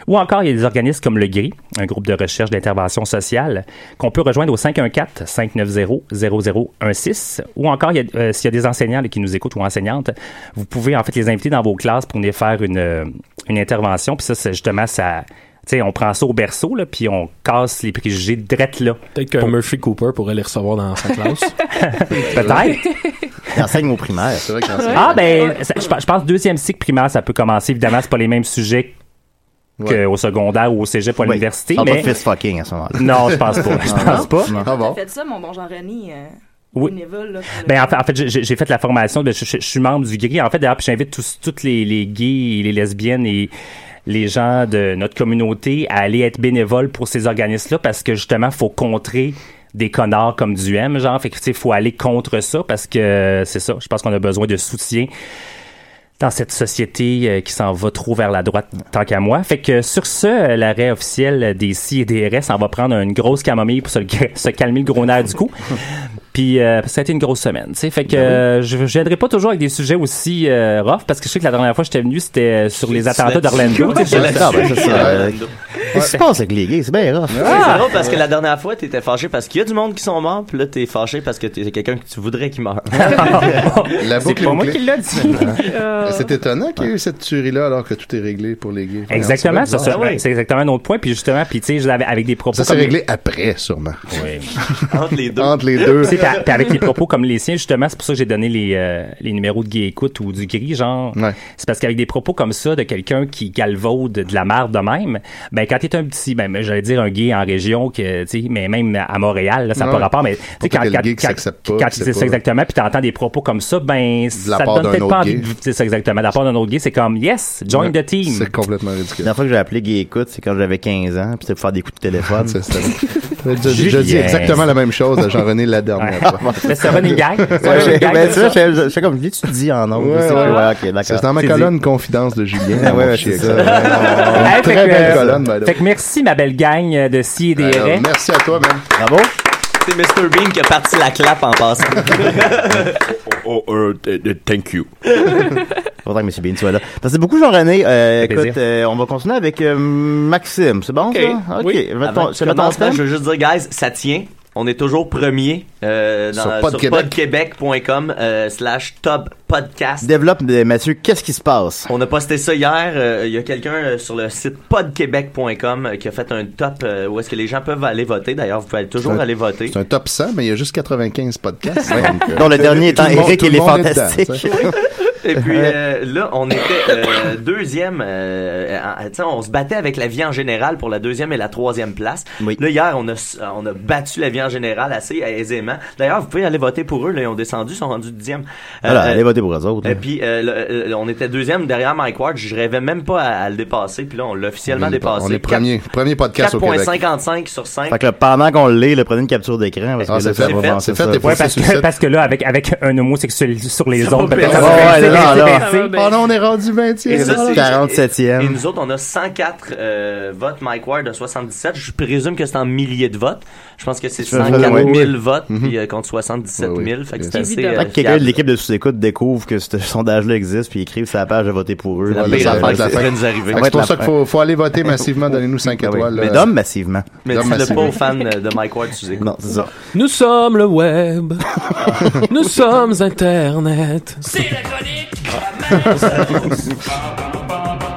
Ou encore, il y a des organismes comme le GRI, un groupe de recherche d'intervention sociale, qu'on peut rejoindre au 514-590-0016. Ou encore, euh, s'il y a des enseignants qui nous écoutent ou enseignantes, vous pouvez en fait les inviter dans vos classes pour venir faire une, euh, intervention. Puis ça, c'est justement, ça... Tu sais, on prend ça au berceau, là, puis on casse les préjugés drette là. Peut-être que Murphy Cooper pourrait les recevoir dans sa classe. Peut-être. Il enseigne au primaire. C'est vrai. Ah, ben, ça- je, pense- je pense deuxième cycle primaire, ça peut commencer. Évidemment, c'est pas les mêmes sujets qu'au secondaire ou au cégep ou à Oui. l'université. Parle Mais... pas de fucking à ce moment-là. Non, je pense pas. Je pense pas. non. Ah T'as fait ça, mon bon Jean-René, euh, Oui. bénévole, là. Ben, en fait, en fait, j'ai fait la formation. ben, je, je- je suis membre du GRI. En fait, d'ailleurs, j'invite tous, toutes les, les gays et les lesbiennes et les gens de notre communauté à aller être bénévoles pour ces organismes-là parce que justement, faut contrer des connards comme du M, genre. Fait que, tu faut aller contre ça parce que c'est ça. Je pense qu'on a besoin de soutien dans cette société euh, qui s'en va trop vers la droite tant qu'à moi. Fait que sur ce, euh, l'arrêt officiel des CI et on va prendre une grosse camomille pour se, se calmer le gros nerf du coup. Puis euh, ça a été une grosse semaine, tu sais. Fait que euh, je je viendrai pas toujours avec des sujets aussi euh, rough parce que je sais que la dernière fois que j'étais venu, c'était euh, sur les attentats d'Orlando. tu sais, je- Ah, ben, c'est ça. euh, Qu'est-ce qui se passe avec les gays? C'est bien rough. C'est drôle parce que la dernière fois, t'étais fâché parce qu'il y a du monde qui sont morts, puis là, t'es fâché parce que t'es quelqu'un que tu voudrais qu'il meure. La C'est boucle pas moi qui l'a dit. Euh, C'est étonnant qu'il y ait eu cette tuerie-là alors que tout est réglé pour les gays. Exactement, ça, c'est ça, Ah oui. c'est exactement un autre point. Puis justement, puis tu sais, je l'avais avec des propos Ça s'est réglé après, sûrement. Oui. Entre les deux. Entre les deux. Puis avec les propos comme les siens, justement, c'est pour ça que j'ai donné les, euh, les numéros de Gay Écoute ou du gris, genre. Ouais. C'est parce qu'avec des propos comme ça de quelqu'un qui galvaude de la merde de même, ben quand t'es un petit, ben j'allais dire un gay en région, que, tu sais, mais même à Montréal, là, ça n'a Ouais. pas rapport, mais tu sais, Pourquoi quand, quand, gay qui quand, s'accepte pas, quand qui tu dis ça exactement, puis t'entends des propos comme ça, ben la ça te part donne d'un peut-être autre pas envie de, c'est ça exactement, de la part d'un autre gay, c'est comme, yes, join Ouais. the team. C'est complètement La ridicule. dernière fois que j'ai appelé Gay Écoute, c'est quand j'avais 15 ans, puis c'était pour faire des coups de téléphone. C'est ça. J'ai déjà dit Julien. exactement la même chose à Jean-René la dernière. Mais c'est un running gag. Ben, je fais comme, tu dis en nom. Ouais, c'est dans ma colonne Confidence de Julien. Ouais, c'est ça. Très que, belle euh, colonne. Fait que merci, ma belle gang de si et des RS. merci à toi, man. Bravo. C'est Mr. Bean qui a parti la clap en passant. oh, uh, thank you. Faudrait que M. Bean soit là. Parce que beaucoup, Jean-René. Euh, écoute, euh, on va continuer avec euh, Maxime. C'est bon, Ok. ça? OK. Oui. Je vais Avant je je veux juste dire, guys, ça tient. On est toujours premier euh, dans, Sur Pod podquebec.com euh, slash top podcast. Développe, euh, Mathieu, qu'est-ce qui se passe? On a posté ça hier. euh, Il y a quelqu'un euh, sur le site podquebec.com qui a fait un top euh, où est-ce que les gens peuvent aller voter. D'ailleurs, vous pouvez toujours un- aller voter. C'est un top 100, mais il y a juste 95 podcasts. donc, euh, Dont le dernier étant Eric et le les Fantastiques. Et puis euh, là, on était euh, deuxième. euh, en- tu sais, on se battait avec la vie en général pour la deuxième et la troisième place. Là, hier, on a, on a battu la vie en général assez aisément. D'ailleurs, vous pouvez aller voter pour eux. Là, ils ont descendu, ils sont rendus dixième. Euh, Voilà, euh, allez voter pour eux autres. Et puis, euh, le- le- on était deuxième derrière Mike Ward. Je rêvais même pas à, à le dépasser. Puis là, on l'a officiellement On dépassé. on est premier- premier podcast au Québec. 4,55 sur 5. Fait que là, pendant qu'on l'est, le prenez une capture d'écran. Parce Ah, que là, fait, va c'est avancer fait, ça. Ouais, parce que, parce que là, avec, avec un homosexuel sur les va peut-être là, là. Oh non, on est rendu 20 Et ça, c'est- 47e. Et nous autres, on a 104 euh, votes Mike Ward de 77. Je présume que c'est en milliers de votes. Je pense que c'est Je fais- 104 ouais, 000 ouais. votes Mhm. puis, euh, contre 77 000. Fait que c'est assez. Euh, que quelqu'un de l'équipe de sous-écoute découvre que ce sondage-là existe puis écrive sur la page de voter pour eux. C'est C'est pour ça qu'il faut, faut aller voter massivement. Donnez-nous 5 Ah oui. étoiles. Mais là. d'hommes massivement. Mais D'hommes tu n'es massivement. pas fan de Mike Ward, tu écoutes. Non, c'est ça. Nous sommes le web. Nous sommes Internet. C'est la chronique it.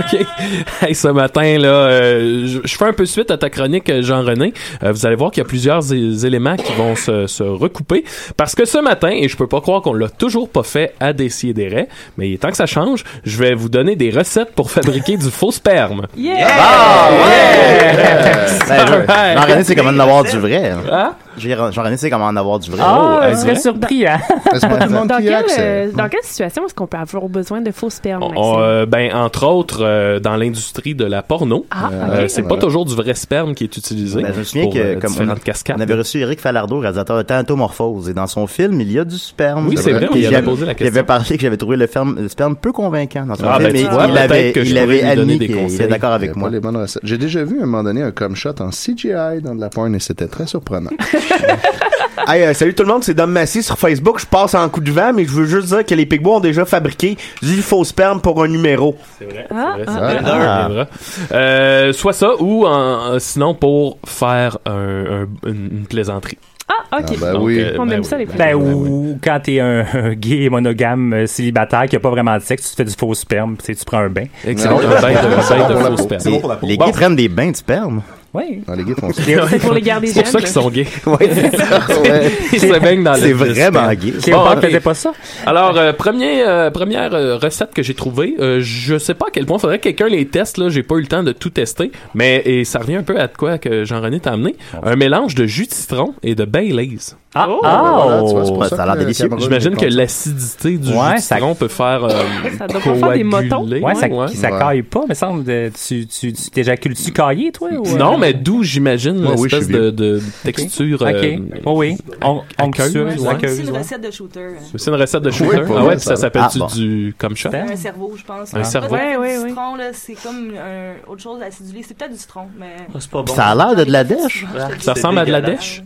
OK. Hey, ce matin, là, euh, je, je fais un peu suite à ta chronique, euh, Jean-René. Euh, vous allez voir qu'il y a plusieurs éléments qui vont se, se recouper. Parce que ce matin, et je peux pas croire qu'on l'a toujours pas fait à Décideret, mais il est temps que ça change, je vais vous donner des recettes pour fabriquer du faux sperme. Yeah! Ah, ouais! Ben. Jean-René, c'est comment en avoir du vrai. hein. Hein? Jean-René, c'est comment en avoir du vrai. Ah, Oh, je serais vrai? surpris, hein? Monde Dans quelle, accès. euh, dans quelle situation est-ce qu'on peut avoir besoin de faux sperme? On, euh, ben, entre autres, euh, dans l'industrie de la porno, Ah, euh, ok. c'est pas toujours du vrai sperme qui est utilisé Ben, je me souviens pour que euh, comme on, cascades. on avait reçu Eric Falardeau, réalisateur de Tantomorphose, et dans son film, il y a du sperme. Oui, c'est vrai, on avait j'avais- posé la question. J'avais parlé que j'avais trouvé le, ferme- le sperme peu convaincant dans son Ah, film, ben, et vois, il peut-être avait, que je il avait admis des qu'il conseils. était d'accord avec moi. pas les bonnes recettes. J'ai déjà vu à un moment donné un cum shot en CGI dans de la porn et c'était très surprenant. Hey, euh, salut tout le monde, c'est Dom Massy sur Facebook. Je passe en coup de vent, mais je veux juste dire que les Pigbois ont déjà fabriqué du faux sperme pour un numéro. C'est vrai. Ah, c'est ah, vrai, ah. ça reviendra. Euh, soit ça ou en- sinon pour faire un- un- une, une plaisanterie. Ah, ok. Ah, ben Donc, oui. euh, On ben aime oui, ça, les ben ou quand t'es un, un gay monogame euh, célibataire qui a pas vraiment de sexe, tu te fais du faux sperme, tu sais, tu prends un bain. Excellent. Un bain de, faux sperme. C'est bon pour la peau. Les Bon. gays prennent des bains de sperme. Oui. Dans les gays font ça. C'est pour les garder C'est pour ça qu'ils sont gays. Ouais, c'est ça. Ouais. Ils se baignent dans C'est vraiment gay. Chez Bon, pas ok. faisait pas ça. Alors, euh, premier, euh, première euh, recette que j'ai trouvée, euh, je sais pas à quel point faudrait que quelqu'un les teste, là, j'ai pas eu le temps de tout tester, mais et ça revient un peu à de quoi que Jean-René t'a amené, un mélange de jus de citron et de Baileys. Ah, Oh. Voilà, tu vois, c'est pour Ouais, ça ça a l'air délicieux. J'imagine que l'acidité du Ouais, jus de ça- citron peut faire euh, Ça doit pas faire des motons. coaguler. Ouais, ça, ouais. ça caille pas, me semble. tu tu tu t'éjacules-tu caillé, toi? Ou? Non, mais d'où j'imagine Ouais, oui, l'espèce suis de, de texture. Ok. euh, Oh oui. On, onctueuse, ouais. C'est une recette de shooter. hein. C'est une recette de shooter. Oui, pour ah ouais, puis ça ça. s'appelle-tu Ah, bon. du comme chat? Un cerveau, je pense. Un cerveau. Ouais, Ouais, ouais, citron, là, c'est comme un, autre chose acidulé. C'est peut-être du citron, mais. Ah, C'est pas bon. Ça a l'air de de la dèche. Ah, Ça c'est ressemble à de la dèche?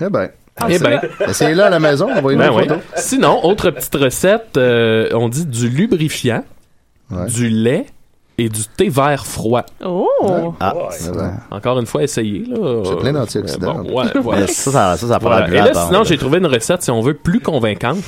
Eh ben, Eh ben, essayez-le à la maison, envoyez-nous ben une oui. photo. Sinon, autre petite recette, euh, on dit du lubrifiant, Ouais. du lait et du thé vert froid. Oh! Ah, Encore une fois, essayez. là. C'est plein d'antioxydants. Euh, bon, ouais, voilà. Ça, ça, ça, ça Voilà. Et là, sinon, j'ai trouvé une recette, si on veut, plus convaincante.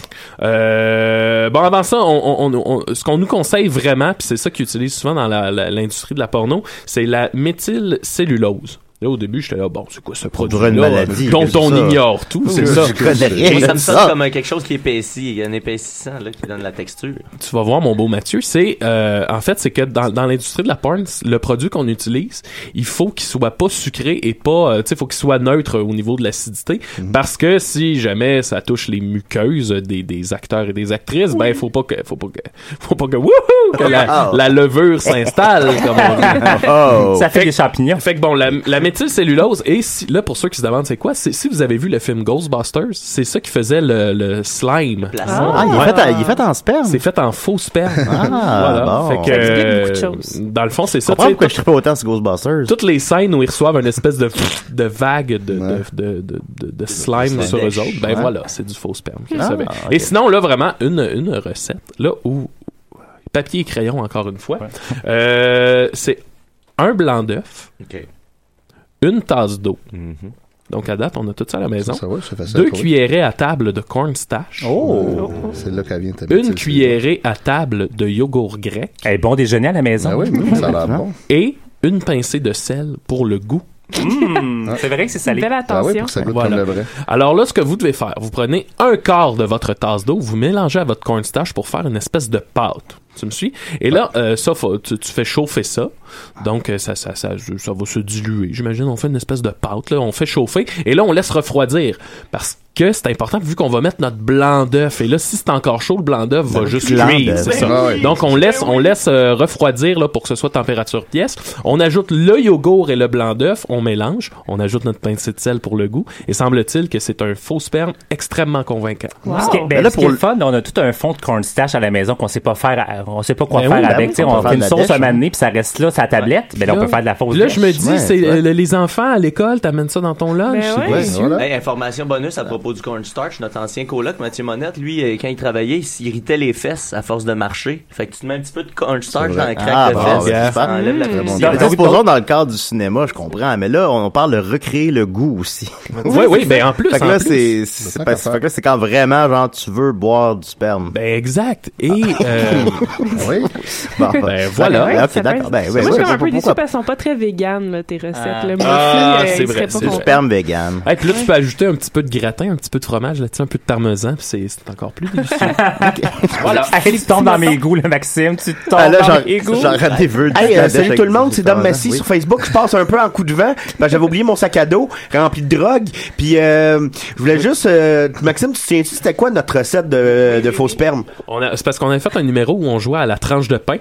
Euh, bon, avant ça, on, on- on- ce qu'on nous conseille vraiment, puis c'est ça qu'ils utilisent souvent dans l'industrie de la porno, c'est la méthylcellulose. Là, au début, j'étais là, bon, c'est quoi ce produit dirait une maladie, dont on c'est ça? ignore tout, c'est Oui, ça. je connais rien Moi, ça me sonne ça. comme quelque chose qui épaissit. Il y a un épaississant là, qui donne la texture. tu vas voir mon beau Mathieu, c'est euh, en fait c'est que dans, dans l'industrie de la porn, le produit qu'on utilise, il faut qu'il soit pas sucré et pas euh, tu sais faut qu'il soit neutre au niveau de l'acidité parce que si jamais ça touche les muqueuses des, des acteurs et des actrices, ben faut pas que faut pas que faut pas que wouhou que la, Oh. la levure s'installe comme on dit. Oh. Ça fait des champignons. Fait que bon, la, la méthylcellulose, et si, là, pour ceux qui se demandent c'est quoi, c'est si vous avez vu le film Ghostbusters, c'est ça qui faisait le, le slime. Ah, il est, Ouais. fait, à- il est fait en sperme. C'est fait en faux sperme. Ah, voilà. bon. Fait que, Ça explique euh, beaucoup de choses. dans le fond, c'est Je ça. pourquoi je tripe autant sur Ghostbusters. toutes les scènes où ils reçoivent une espèce de, de vague de, Ouais. de, de, de, de- de slime sur eux autres, ben Ouais. voilà, c'est du faux sperme. Ah. Et sinon, là, vraiment, une, une recette, là, où papier et crayon, encore une fois, euh, c'est un blanc d'œuf, OK. Une tasse d'eau. Mhm. Donc, à date, on a tout ça à la maison. Ça, ça va, Deux cuillerées à table de cornstarch. Oh! C'est là qu'elle vient Une cuillerée à table de yogourt grec. Eh, bon déjeuner à la maison. Ben oui, oui, ça a l'air bon. Et une pincée de sel pour le goût. Mmh, c'est vrai que c'est salé. Belle attention. Ah oui, pour que ça goûte Voilà. comme le vrai. Alors là, ce que vous devez faire, vous prenez un quart de votre tasse d'eau, vous mélangez à votre cornstarch pour faire une espèce de pâte. Tu me suis? Et là, euh, ça, faut- tu, tu fais chauffer ça. Donc, euh, ça, ça, ça, ça va se diluer. J'imagine, on fait une espèce de pâte, là. On fait chauffer. Et là, on laisse refroidir. Parce que c'est important, vu qu'on va mettre notre blanc d'œuf. Et là, si c'est encore chaud, le blanc d'œuf va Le juste cuire. C'est ça. Ah ouais. Donc, on laisse, on laisse euh, refroidir, là, pour que ce soit température pièce. On ajoute le yogourt et le blanc d'œuf. On mélange. On ajoute notre pincée de sel pour le goût. Et semble-t-il que c'est un faux sperme extrêmement convaincant. Ce qui est, ben, là, ce qui est pour le fun, on a tout un fond de cornstarch à la maison qu'on sait pas faire, à- on sait pas quoi Ben faire oui, ben avec. oui, Tu sais, on fait une sauce un hein. donné, puis ça reste là, sa tablette. Ben là, on peut faire de la fausse Là, je me dis, Ouais, c'est euh, les enfants à l'école, t'amènes ça dans ton lunch. Ben c'est ouais. Voilà. Hey, information bonus à propos du cornstarch, notre ancien coloc Mathieu Monette, lui, euh, quand il travaillait, il s'irritait les fesses à force de marcher. Fait que tu te mets un petit peu de cornstarch dans la craque Ah, de bon, fesses, ouais, ça enlève la Mmh. friction. Mais tu sais, supposons dans le cadre du cinéma, je comprends, mais là, on parle de recréer le goût aussi. Oui, oui, ben en plus. Fait que là, c'est, quand vraiment, genre, tu veux boire du sperme. Ben exact. Et euh, Oui? Bon, ben voilà. Ouais, ok, Ça peut d'accord. Ben, Moi, je suis un peu pas? parce qu'elles sont pas très véganes, là, tes recettes. Ah. là. Moi Ah, aussi, euh, c'est vrai, c'est Du sperme vegan. Hey, puis là, tu peux ajouter un petit peu de gratin, un petit peu de fromage là-dessus, un peu de parmesan, puis c'est encore plus délicieux. Voilà. Hey, tu tombes dans mes goûts, là, Maxime. Tu tombes Ah, là, dans mes goûts. j'en rate des vœux. Euh, salut tout le monde, c'est Dom Massy sur Facebook. Je passe un peu en coup de vent. que j'avais oublié mon sac à dos rempli de drogue. Puis euh, je voulais juste, Maxime, tu te souviens-tu c'était quoi notre recette de, faux sperme? On a- C'est parce qu'on avait fait un numéro où on jouait à la tranche de pain. Et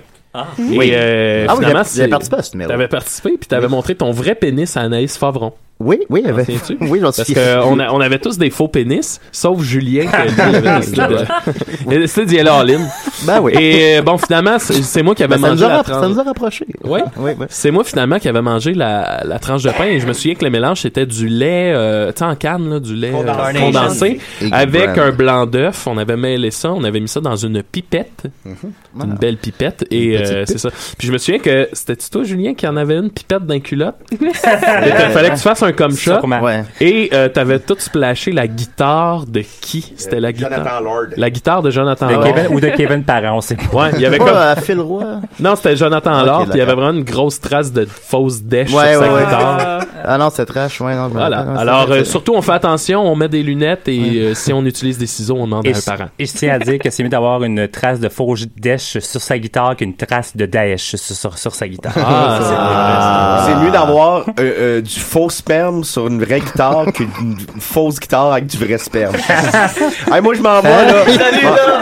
Oui. euh, Ah oui, finalement, j'avais- j'avais participé à ce numéro. T'avais participé, puis t'avais montré ton vrai pénis à Anaïs Favron. Oui, oui, il avait- oui, j'en Parce qu'on on avait tous des faux pénis, sauf Julien, qui avait décidé d'y aller en ligne. Ben oui. Et euh, bon, finalement, c'est moi qui avais Ben, ça, nous mangé a la rapp- ça tranche. nous a rapprochés. Oui, Oui, oui. c'est moi finalement qui avait mangé la, la tranche de pain et je me souviens que le mélange c'était du lait, euh, tu sais en canne là, du lait euh, Condensé. avec un blanc d'œuf. On avait mêlé ça, on avait mis ça dans une pipette, une belle pipette et euh, c'est ça. Puis je me souviens que c'était toi Julien qui en avait une pipette d'un culotte? Il fallait que tu fasses un comme shot. Ouais. et euh, t'avais tout splashé la guitare de qui? C'était la guitare. Jonathan Lord. La guitare de Jonathan De Lord. Kevin, ou de Kevin Parent, on sait pas. Ouais, il y avait Pas comme à Phil Roy? non, c'était Jonathan Ok, Lord, puis il y avait vraiment une grosse trace de fausse dèche Ouais, sur sa ouais, ouais. guitare. Ah non, c'est trash, ouais, non. Voilà. non, Alors, euh, surtout, on fait attention, on met des lunettes et euh, si on utilise des ciseaux, on demande Et, à un parent. et je tiens à dire que c'est mieux d'avoir une trace de faux Daesh sur sa guitare qu'une trace de Daesh sur, sur, sur sa guitare. Ah, c'est Ah. C'est mieux d'avoir euh, euh, du faux sperme sur une vraie guitare qu'une fausse guitare avec du vrai sperme. hey, moi, je m'en vais, là.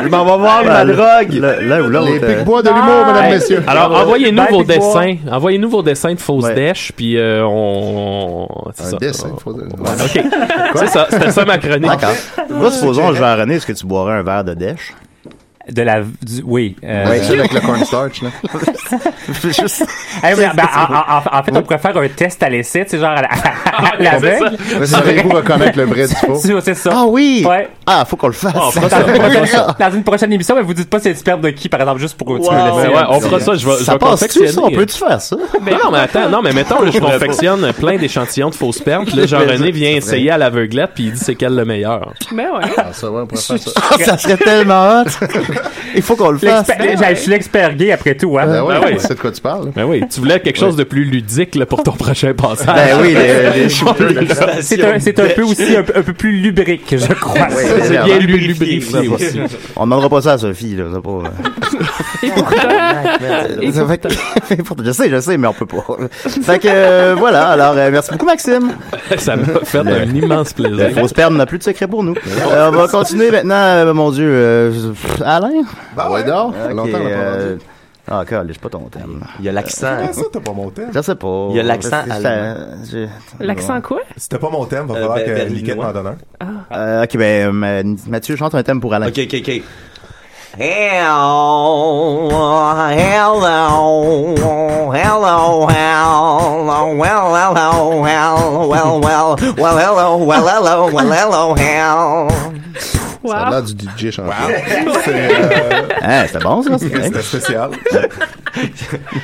Je m'en vais voir ma drogue. Là, là ou l'autre. Les euh, pics-bois de l'humour, mesdames, messieurs. Alors, envoyez-nous vos dessins. Envoyez-nous vos dessins de fausses Ouais. dèches, puis euh, on... c'est Un ça. dessin, faut dire. Ouais. OK. c'est ça. C'était ça ma chronique. D'accord. Moi, supposons, Jean René, est-ce que tu boirais un verre de dèche? De la, du, oui. euh, Ouais, ça avec le cornstarch, là. Juste- Hey, mais, ben, en, en- en fait, on pourrait faire un test à l'essai, tu sais, genre à la, à c'est l'aveugle. Mais Savez-vous reconnaître le vrai du faux? C'est c'est ça. Ah oui! Ouais. Ah, faut qu'on le fasse. Ah, Dans ça. une, prochaine, dans une prochaine émission, mais vous dites pas c'est sperme de qui, par exemple, juste pour que tu me laisses. ouais, on fera ça. Je vais, je Ça vais confectionner. ça? On peut-tu faire ça? Ben non, mais attends, non, mais mettons, là, je confectionne plein d'échantillons de faux sperme, puis là, Jean-René vient essayer à l'aveuglette, puis il dit c'est quel le meilleur? Ben ouais. Ah, ça va, on pourrait faire ça. Ah, ça serait tellement hot! Il faut qu'on le fasse. Je suis l'expert gay après tout, hein. Ben ouais, Ben oui. on sait de quoi tu parles. Ben oui, tu voulais quelque chose de plus ludique là, pour ton prochain passage. Ben oui, les, les cheveux. C'est un, c'est un peu aussi un, peu- un peu plus lubrique, je crois. Oui, c'est bien lubrifié aussi. On demandera pas ça à Sophie, là. C'est pas... Et pourtant, Ça fait que- pourtant, je sais, je sais, mais on peut pas. Fait que, euh, voilà. Alors, euh, merci beaucoup, Maxime. Ça m'a fait un immense Le plaisir. faux sperme n'a plus de secret pour nous. Euh, on va continuer maintenant, euh, mon Dieu. euh, Alain? Ah ouais, dehors. Ça fait Ok, longtemps, on pas euh, entendu. Ah, calme, c'est pas ton thème. Il y a l'accent. Ah, ça, t'as pas mon thème. Je sais pas. Il y a l'accent allemand. j'ai- l'accent quoi? C'était pas mon thème, va Euh, falloir ben- que. Liquette m'en donne un. Euh, ok, ben, euh, Ma- Mathieu, chante un thème pour Alain. Ok, ok, ok. Hello, hello, hello, hello, well, hello, well, well, well, well, hello, well, hello, well, hello, hell. Ça a Wow. l'air du DJ champion. C'est, euh, Hein, c'était bon, ça? C'était spécial.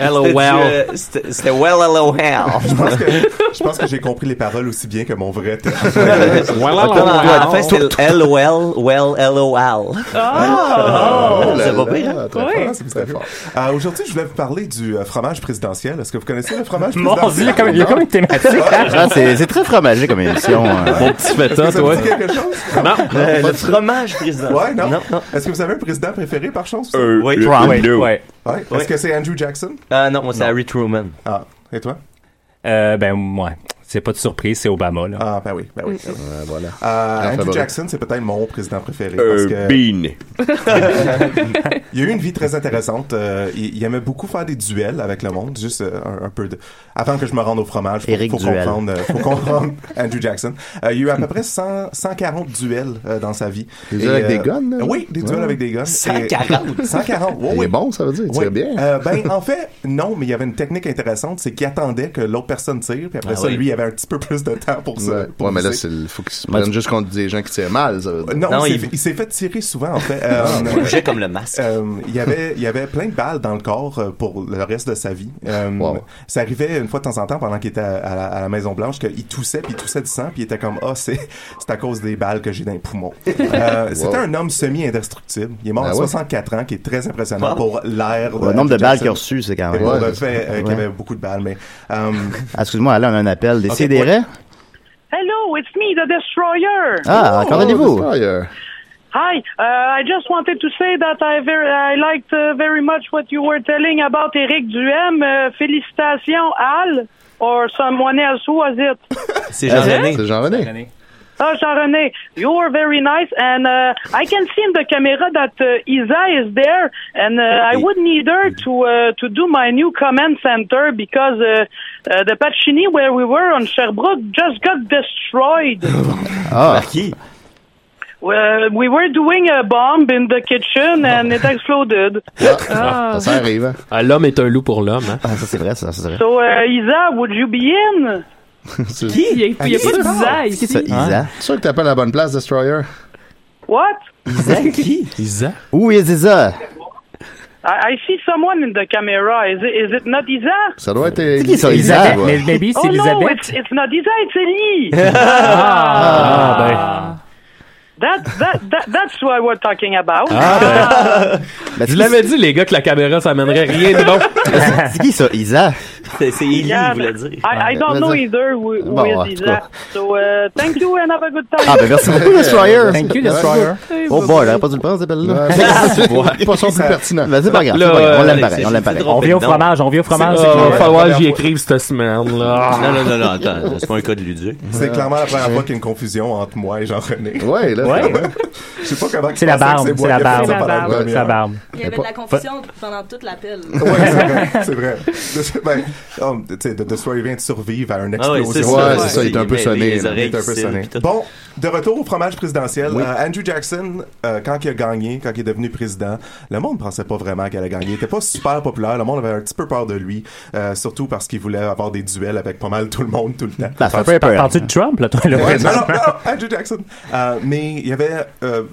Euh, C'était well LOL. Je pense que, je pense que j'ai compris les paroles aussi bien que mon vrai texte. À la fin, c'était LOL, well LOL. Ah, C'est pas pire? Très Oui. fort, c'est très fort. Euh, Aujourd'hui, je voulais vous parler du euh, fromage présidentiel. Est-ce que vous connaissez le fromage Mon présidentiel? Dieu, comme- il y a comme une thématique? Ah, c'est très fromager comme émission. Mon petit feta, toi. quelque chose? Non. Euh, le fromage présidentiel. Ouais, non. Non, non. Est-ce que vous avez un président préféré par chance? Euh, Oui. Trump. Ouais, ouais. Ouais. Est-ce que c'est Andrew Jackson? Ah non, moi c'est Harry Truman. Ah. Et toi? Euh, ben, ouais. C'est pas de surprise, c'est Obama, là. Ah, ben oui, ben oui. Ouais, voilà. Euh, Andrew favori. Jackson, c'est peut-être mon président préféré. Euh, parce que Bean. il a eu une vie très intéressante. Euh, il, il aimait beaucoup faire des duels avec le monde, juste un, un peu de. Avant que je me rende au fromage, faut, comprendre, faut comprendre Andrew Jackson. Euh, il y a eu à peu près 100, 140 duels euh, dans sa vie. Des duels avec euh, des guns, là? Oui, des duels Ouais. avec des guns. 140? Et- 140. oui, est bon, ça veut dire. Il Oui. tire bien. Euh, ben, en fait, non, mais il y avait une technique intéressante, c'est qu'il attendait que l'autre personne tire, puis après Ah ça, oui. lui, il avait un petit peu plus de temps pour ça. Ouais, mais là, il faut qu'il se prenne juste contre des gens qui tirent mal, ça veut dire. Non, Non, il, il- s'est fait- il s'est fait tirer souvent, en fait. Euh, Il bougeait comme le masque. euh, il y avait il y avait plein de balles dans le corps euh, pour le reste de sa vie. Euh, Wow. Ça arrivait une fois de temps en temps pendant qu'il était à, à la, à la Maison Blanche qu'il toussait puis il toussait du sang puis il était comme ah c'est c'est à cause des balles que j'ai dans les poumons. Euh, C'était un homme semi indestructible. Il est mort Ah à ouais? 64 ans, qui est très impressionnant Wow. pour l'ère. Le nombre de balles qu'il a reçues, c'est quand même. Ouais, fait euh, qu'il y avait beaucoup de balles, mais euh, Ah, Excuse-moi, là, on a un appel. CDR? Hello, it's me, the Destroyer. Ah, Oh, qu'en allez-vous? Destroyer. Hi, uh, I just wanted to say that I very I liked uh, very much what you were telling about Eric Duhem. Uh, félicitations, Al, or someone else. Who was it? C'est Jean-René. C'est Jean-René. Oh, Jean-René, you were very nice, and uh, I can see in the camera that uh, Isa is there, and uh, I would need her to uh, to do my new command center because uh, uh, the Pacini where we were on Sherbrooke just got destroyed. Ah, Qui? Well, we were doing a bomb in the kitchen and it exploded. Ah. Ça, ça arrive, hein? Ah, l'homme est un loup pour l'homme. Hein? ah, ça c'est vrai, ça, c'est vrai. So, uh, Isa, would you be in? C'est Il y a, il y a pas de Isa Qu'est-ce que ici. c'est, Isa? c'est sûr que pas la bonne place, Destroyer? What? Isa qui? Isa? Où est Isa? I, I see someone in the camera. Is it, is it not Isa? Ça doit être C'est qui ça, Isa? Elisabeth, ouais. mais maybe c'est oh no, Elisabeth. it's, it's not Isa, it's Ellie. Ah, that, that, that, that's what we're talking about. Ben, Je c'est- l'avais dit, les gars, que la caméra, ça amènerait rien de bon. C'est qui ça, Isa? C'est c'est Ellie, Yeah, il voulait dire. I, I don't know either who, who Bon, is Isa. So, uh, thank you and have a good time. Ah, ben merci beaucoup, Destroyer. Thank you, Destroyer. Oh boy, j'aurais pas dû le prendre, cette belle-là. Ouais, pas son plus pertinent. Ben, c'est pas grave, Là, c'est pas grave. On l'aime c'est- pareil, on l'aime c'est pareil. On vient au fromage, on vient au fromage. Il c'est va falloir que j'y écrive cette semaine. Là. Non, non, non, non, attends, c'est pas un cas de Luduc. c'est clairement la première fois qu'il y a une confusion entre moi et Jean-René. Ouais, là. Ouais. Je sais pas comment C'est la barbe, c'est la barbe. C'est la barbe. Il y avait de la confusion pendant toute l'appel. Ouais, c'est vrai, c'est vrai. Ben, sais, The Destroyer vient de survivre à une Ah explosion. Ouais, c'est ça, il est un peu sonné. Il est un peu. Bon, de retour au fromage présidentiel. Euh, Andrew Jackson, euh, quand il a gagné, quand il est devenu président, le monde pensait pas vraiment qu'il allait gagner. Il était pas super populaire. Le monde avait un petit peu peur de lui, euh, surtout parce qu'il voulait avoir des duels avec pas mal tout le monde tout le temps. Un peur. Parles-tu de Trump, là, toi, là? Ouais, non, non, non, Andrew Jackson. Euh, mais il y avait, euh,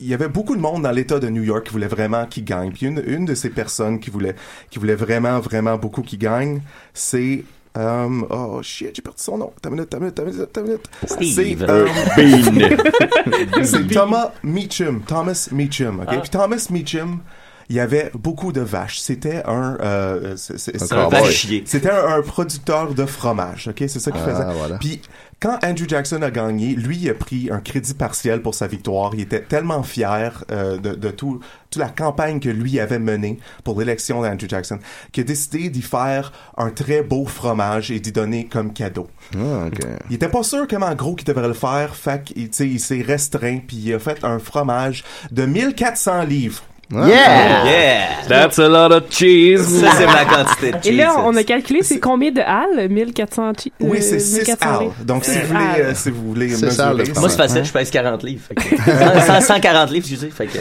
il y avait beaucoup de monde dans l'État de New York qui voulait vraiment qu'il gagne. Puis une, une de ces personnes qui voulait, qui voulait vraiment, vraiment beaucoup qu'il gagne, c'est euh, oh shit, j'ai perdu son nom. T'as une minute, t'as une minute, t'as une minute, t'as minute. Steve. C'est, euh, Bean. c'est Thomas Meacham. Thomas Meacham, ok? Ah. Puis Thomas Meacham, il y avait beaucoup de vaches. C'était un, euh, c'est, c'est- c'est Un un vachier. C'était un, un producteur de fromage, ok? C'est ça qu'il Ah, faisait. voilà. Puis quand Andrew Jackson a gagné, lui il a pris un crédit partiel pour sa victoire. Il était tellement fier euh, de, de tout, toute la campagne que lui avait menée pour l'élection d'Andrew Jackson qu'il a décidé d'y faire un très beau fromage et d'y donner comme cadeau. Ah, ok. Il était pas sûr comment gros qu'il devrait le faire, fait qu'il tu sais, il s'est restreint puis il a fait un fromage de 1400 livres. Yeah! Yeah! That's a lot of cheese. Ça, c'est ma quantité de Et là, cheese. on a calculé, c'est combien de halles? 1400 chi- Oui, euh, c'est 6 1400 halles. Donc, si vous voulez, euh, si vous voulez mesurer... Moi, c'est facile, je pèse 40 livres. Fait que... 100, 140 livres, excusez. Fait que...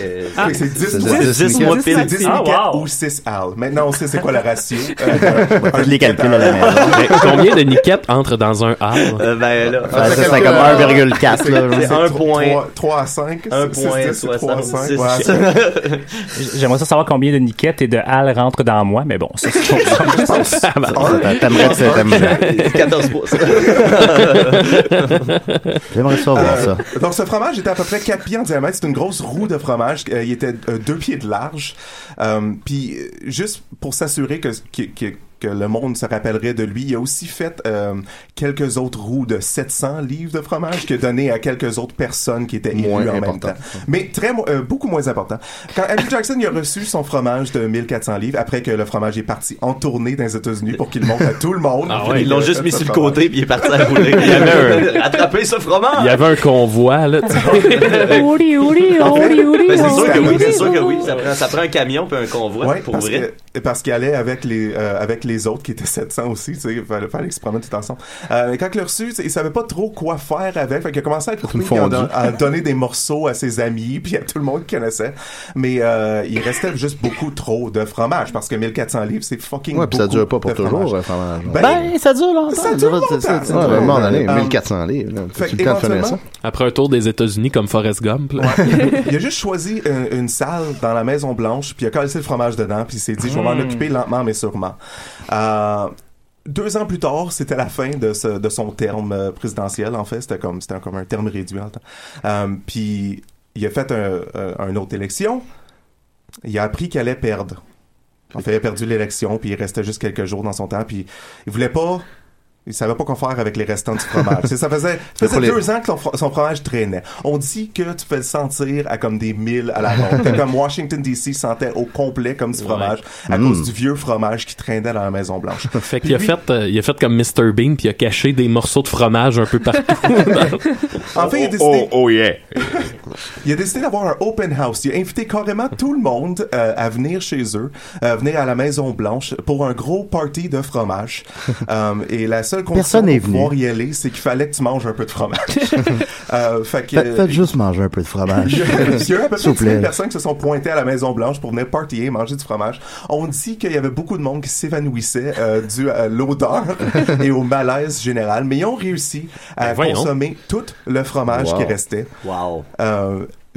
Oui, c'est 10 C'est mois. 10 10 mois C'est pile. 10 Ah, wow. ou 6 halles. Maintenant, on sait c'est quoi le ratio? Euh, Faites les calculs à la maison. Mais combien de niquettes entrent dans un hall? Euh, ben là, Ah, ça, c'est comme 1,4, là. c'est genre. un point. 3, 3 à 5. 1 point 66. 66. J'aimerais ça savoir combien de niquettes et de halles rentrent dans moi, mais bon, ça, c'est. Ça, T'aimerais que ça, t'aimerais. 14 pouces. J'aimerais ça voir ça. Donc, ce fromage était à peu près 4 pieds en diamètre. C'est une grosse roue de fromage. Euh, il était 2 pieds de large. Euh, Puis, euh, juste pour s'assurer que, que, que, que le monde se rappellerait de lui, il a aussi fait euh, quelques autres roues de 700 livres de fromage qu'il a donné à quelques autres personnes qui étaient élues Moins en même important. temps. Mais très, euh, beaucoup moins important. Quand Andrew Jackson il a reçu son fromage de 1400 livres, après que le fromage est parti en tournée dans les États-Unis pour qu'il montre à tout le monde. Ah ouais, Ils l'ont juste mis sur le côté puis il est parti à rouler. Il y avait Attrapez ce fromage! Il y avait un convoi, là, Ben, c'est sûr que oui, ouri. c'est sûr que oui. Ça prend, ça prend un camion puis un convoi Ouais, pour vrai. Parce qu'il allait avec les euh, avec les autres qui étaient 700 aussi, tu sais, il fallait, fallait se promènent tout ensemble. Euh, mais quand il l'a reçu, il savait pas trop quoi faire avec, fait qu'il a commencé à couper, à, à donner des morceaux à ses amis, puis à tout le monde qu'il connaissait. Mais euh, il restait juste beaucoup trop de fromage parce que 1400 livres, c'est fucking Ouais, puis ça beaucoup dure pas pour toujours, fromage. un fromage. Ben, Ben, ça dure longtemps. Ça dure longtemps. Ça, ça, Ouais, Euh, 1400 livres. là. fait le temps de ça? éventuellement, Après un tour des États-Unis comme Forrest Gump, là. il a juste choisi une, une salle dans la Maison Blanche, puis il a collé le fromage dedans, puis il s'est dit, vais m'en occuper lentement mais sûrement. Euh, deux ans plus tard, c'était la fin de, ce, de son terme euh, présidentiel. En fait, c'était comme c'était comme un terme réduit. en temps. Euh, puis il a fait un, euh, une autre élection. Il a appris qu'il allait perdre. En fait, il a perdu l'élection, puis il restait juste quelques jours dans son temps, puis il voulait pas. Il savait pas quoi faire avec les restants du fromage. Ça faisait, ça faisait deux ans que son, fro- son fromage traînait. On dit que tu peux le sentir à comme des milles à la ronde. Comme Washington DC sentait au complet comme du fromage à Mm. cause du vieux fromage qui traînait dans la Maison Blanche. Fait qu'il a fait, euh, il a fait comme Mr. Bean puis il a caché des morceaux de fromage un peu partout. En fait, il a décidé, oh yeah. il a décidé d'avoir un open house. Il a invité carrément tout le monde euh, à venir chez eux, euh, venir à la Maison Blanche pour un gros party de fromage. Et la seule condition Personne n'est pour pouvoir venu. y aller, c'est qu'il fallait que tu manges un peu de fromage. euh, fait que, Faites, juste manger un peu de fromage. Il y a il y a eu à peu près S'il vous 10 000 plaît. personnes qui se sont pointées à la Maison Blanche pour venir partyer, manger du fromage. On dit qu'il y avait beaucoup de monde qui s'évanouissait euh, dû à l'odeur et au malaise général, mais ils ont réussi à Ben consommer tout le fromage Wow. qui restait. Wow.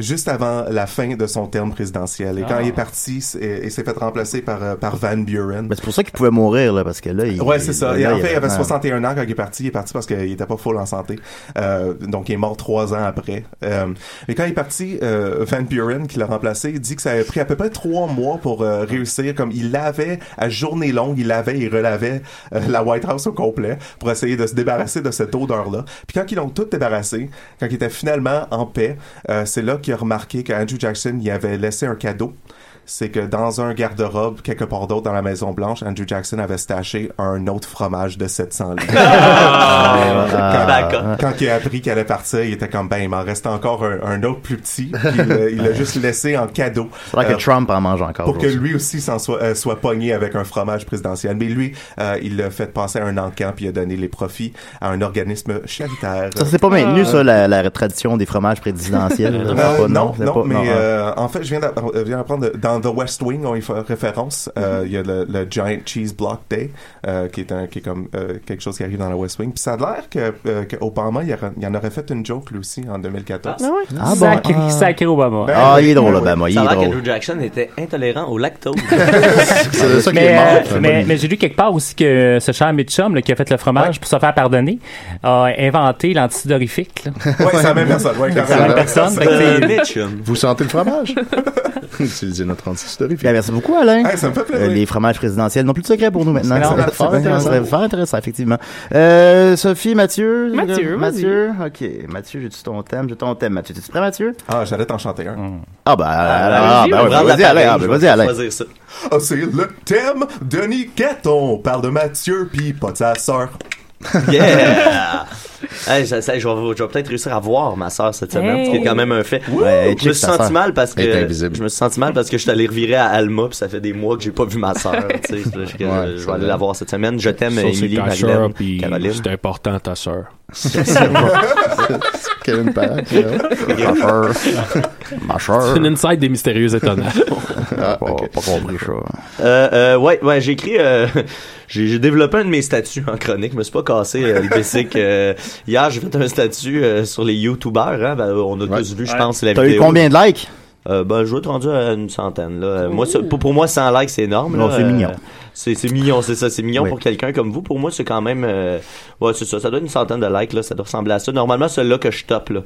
Juste avant la fin de son terme présidentiel. Et quand Ah. il est parti, il s'est fait remplacer par, euh, par Van Buren. Ben, c'est pour ça qu'il pouvait mourir, là, parce que là, il. Ouais, c'est ça. Et en fait, il avait ouais. 61 ans quand il est parti. Il est parti parce qu'il était pas full en santé. Euh, donc, il est mort trois ans après. Euh, mais quand il est parti, euh, Van Buren, qui l'a remplacé, dit que ça avait pris à peu près trois mois pour euh, réussir. Comme il lavait à journée longue, il lavait et relavait euh, la White House au complet pour essayer de se débarrasser de cette odeur-là. Puis quand ils l'ont tout débarrassé, quand il était finalement en paix, euh, c'est là qu'il a remarqué qu'Andrew Jackson y avait laissé un cadeau c'est que dans un garde-robe quelque part d'autre dans la Maison Blanche, Andrew Jackson avait staché un autre fromage de 700 livres. Ah, quand, D'accord. quand il a appris qu'elle allait partir, il était comme ben il m'en reste encore un, un autre plus petit. Il l'a- juste laissé en cadeau. C'est vrai Euh, que Trump en mange encore. pour que lui aussi s'en soit, euh, soit pogné avec un fromage présidentiel. Mais lui, euh, il l'a fait passer à un encan puis il a donné les profits à un organisme charitaire. Ça, c'est pas maintenu, ça, la, la tradition des fromages présidentiels. Euh, non, non, pas- mais non, hein. euh, en fait, je viens d'app- je viens d'apprendre dans The West Wing, on y fait référence. Euh, Il y a le, le Giant Cheese Block Day, euh, qui est un, qui est comme euh, quelque chose qui arrive dans la West Wing. Puis ça a l'air que, euh, que Obama, il, en aurait fait une joke lui aussi en 2014. Ah ouais? Ah bon? Sacré, Ah. sacré Obama. Ben, Ah, oui, il est drôle, oui, Obama, il Ça a est l'air drôle. qu'Andrew Jackson était intolérant au lactose. C'est de ça qu'il Mais, est mort. C'est un mais, bon- mais j'ai lu quelque part aussi que ce cher Mitchum là, qui a fait le fromage pour se faire pardonner a inventé l'antidorifique. Ouais, c'est la même personne. Ouais, C'est la même personne. Vous sentez le fromage? Utilisez notre Bien, merci beaucoup, Alain. Hey, ça me fait plaisir. Euh, les fromages présidentiels n'ont plus de secret pour nous maintenant. Fort C'est intéressant, intéressant. fort intéressant, effectivement. Euh, Sophie, Mathieu? Mathieu, Mathieu? OK. Mathieu, j'ai-tu ton thème? J'ai ton thème, Mathieu. T'es-tu prêt, Mathieu? Ah, j'allais t'en chanter un. Ah, ben, ah, ah, ben, prend vas-y, Alain. Ben, vas-y, Alain. Ah, c'est le thème de Niquette. On parle de Mathieu, puis pas de sa sœur. Yeah! Hey, ça- ça- je vais, je vais peut-être réussir à voir ma soeur cette semaine, Hey. ce qui est quand même un fait. Ouais, je me suis senti mal parce que je me suis senti mal parce que je suis allé revirer à Alma puis ça fait des mois que j'ai pas vu ma soeur. tu sais, je, Ouais, vais aller la voir cette semaine. Je t'aime, Émilie, Magdalene, Caroline. c'est important ta sœur. Kevin Parent, Ma. C'est une inside des mystérieux étonnants. Ah, Pas, pas compris ça. Euh, euh, ouais, ouais, j'ai écrit, euh, j'ai développé un de mes statuts en chronique. Je me suis pas cassé euh, le basic. euh, hier, j'ai fait un statut euh, sur les YouTubers. Hein, ben, on a tous vu, je pense, la T'as vidéo. eu combien de likes? Euh, ben, je vais être rendu à une centaine. Là. Euh, Moi, ça- pour, pour moi, 100 likes, c'est énorme. Non, c'est Euh, mignon. c'est c'est mignon, c'est ça. C'est mignon Oui. pour quelqu'un comme vous. Pour moi, c'est quand même... euh, ouais, c'est ça. Ça doit être une centaine de likes. Là. Ça doit ressembler à ça. Normalement, celui-là que je top. Là.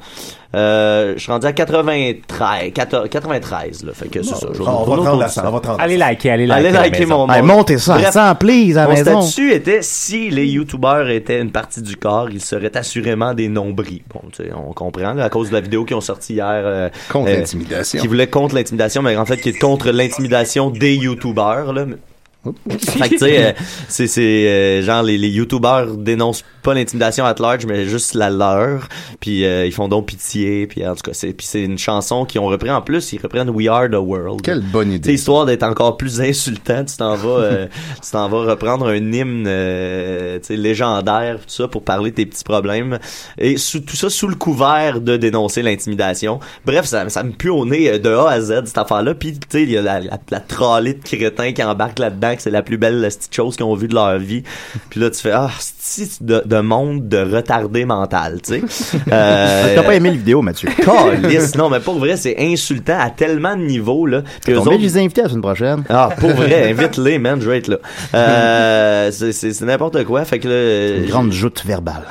Euh, je suis rendu à 93. 14 93 là. Fait que c'est ça. Je- on va on prendre la Allez liker, allez liker. Allez à liker mon, montez ça à Bref, 100, please, à mon maison. statut était si les youtubeurs étaient une partie du corps, ils seraient assurément des nombris. Bon, tu sais, on comprend là, à cause de la vidéo qu'ils ont sortie hier. euh, Contre euh, l'intimidation. Qui voulait contre l'intimidation, mais en fait qui est contre l'intimidation des youtubeurs là. Fait que tu sais, euh, c'est c'est euh, genre les, les youtubeurs dénoncent pas l'intimidation at large, mais juste la leur. Puis euh, ils font donc pitié. Puis en tout cas, c'est puis c'est une chanson qu'ils ont repris en plus. Ils reprennent We Are the World. Quelle bonne idée. histoire d'être encore plus insultant, tu t'en vas, euh, tu t'en vas reprendre un hymne, euh, tu légendaire, tout ça, pour parler de tes petits problèmes. Et sous, tout ça sous le couvert de dénoncer l'intimidation. Bref, ça, ça me pue au nez euh, de A à Z, cette affaire-là. Puis, tu sais, il y a la, la, la trolley de crétins qui embarquent là-dedans, que c'est la plus belle petite chose qu'ils ont vue de leur vie. Puis là, tu fais, ah, c'est de, de monde de retardé mental, tu sais. Euh, T'as pas aimé la vidéo, Mathieu? Calisse. non, mais pour vrai, c'est insultant à tellement de niveaux, là. Autres- je les ai invités la semaine prochaine? ah, pour vrai, invite-les, man, je vais être là. Euh, c'est, n'importe quoi, fait que là, Une grande joute verbale.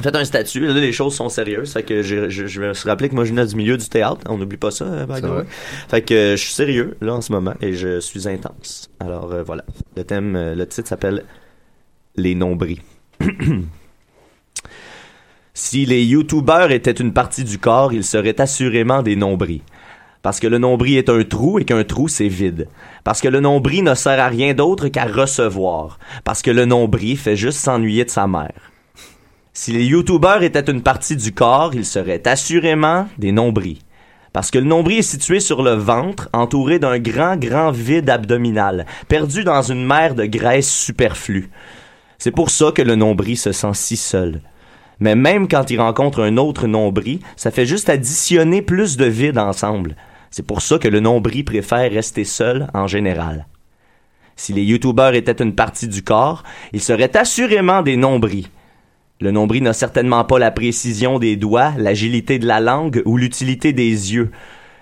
Faites un statut, là, les choses sont sérieuses, fait que j'ai- je, je vais se rappeler que moi je venais du milieu du théâtre, on n'oublie pas ça, euh, by the way. Fait que euh, je suis sérieux, là, en ce moment, et je suis intense. Alors, euh, voilà. Le thème, euh, le titre s'appelle Les nombris. Si les youtubeurs étaient une partie du corps, ils seraient assurément des nombris. Parce que le nombril est un trou et qu'un trou c'est vide. Parce que le nombril ne sert à rien d'autre qu'à recevoir. Parce que le nombril fait juste s'ennuyer de sa mère. Si les youtubeurs étaient une partie du corps, ils seraient assurément des nombrils. Parce que le nombril est situé sur le ventre, entouré d'un grand, grand vide abdominal, perdu dans une mer de graisse superflue. C'est pour ça que le nombril se sent si seul. Mais même quand il rencontre un autre nombril, ça fait juste additionner plus de vide ensemble. C'est pour ça que le nombril préfère rester seul en général. Si les youtubeurs étaient une partie du corps, ils seraient assurément des nombrils. Le nombril n'a certainement pas la précision des doigts, l'agilité de la langue ou l'utilité des yeux.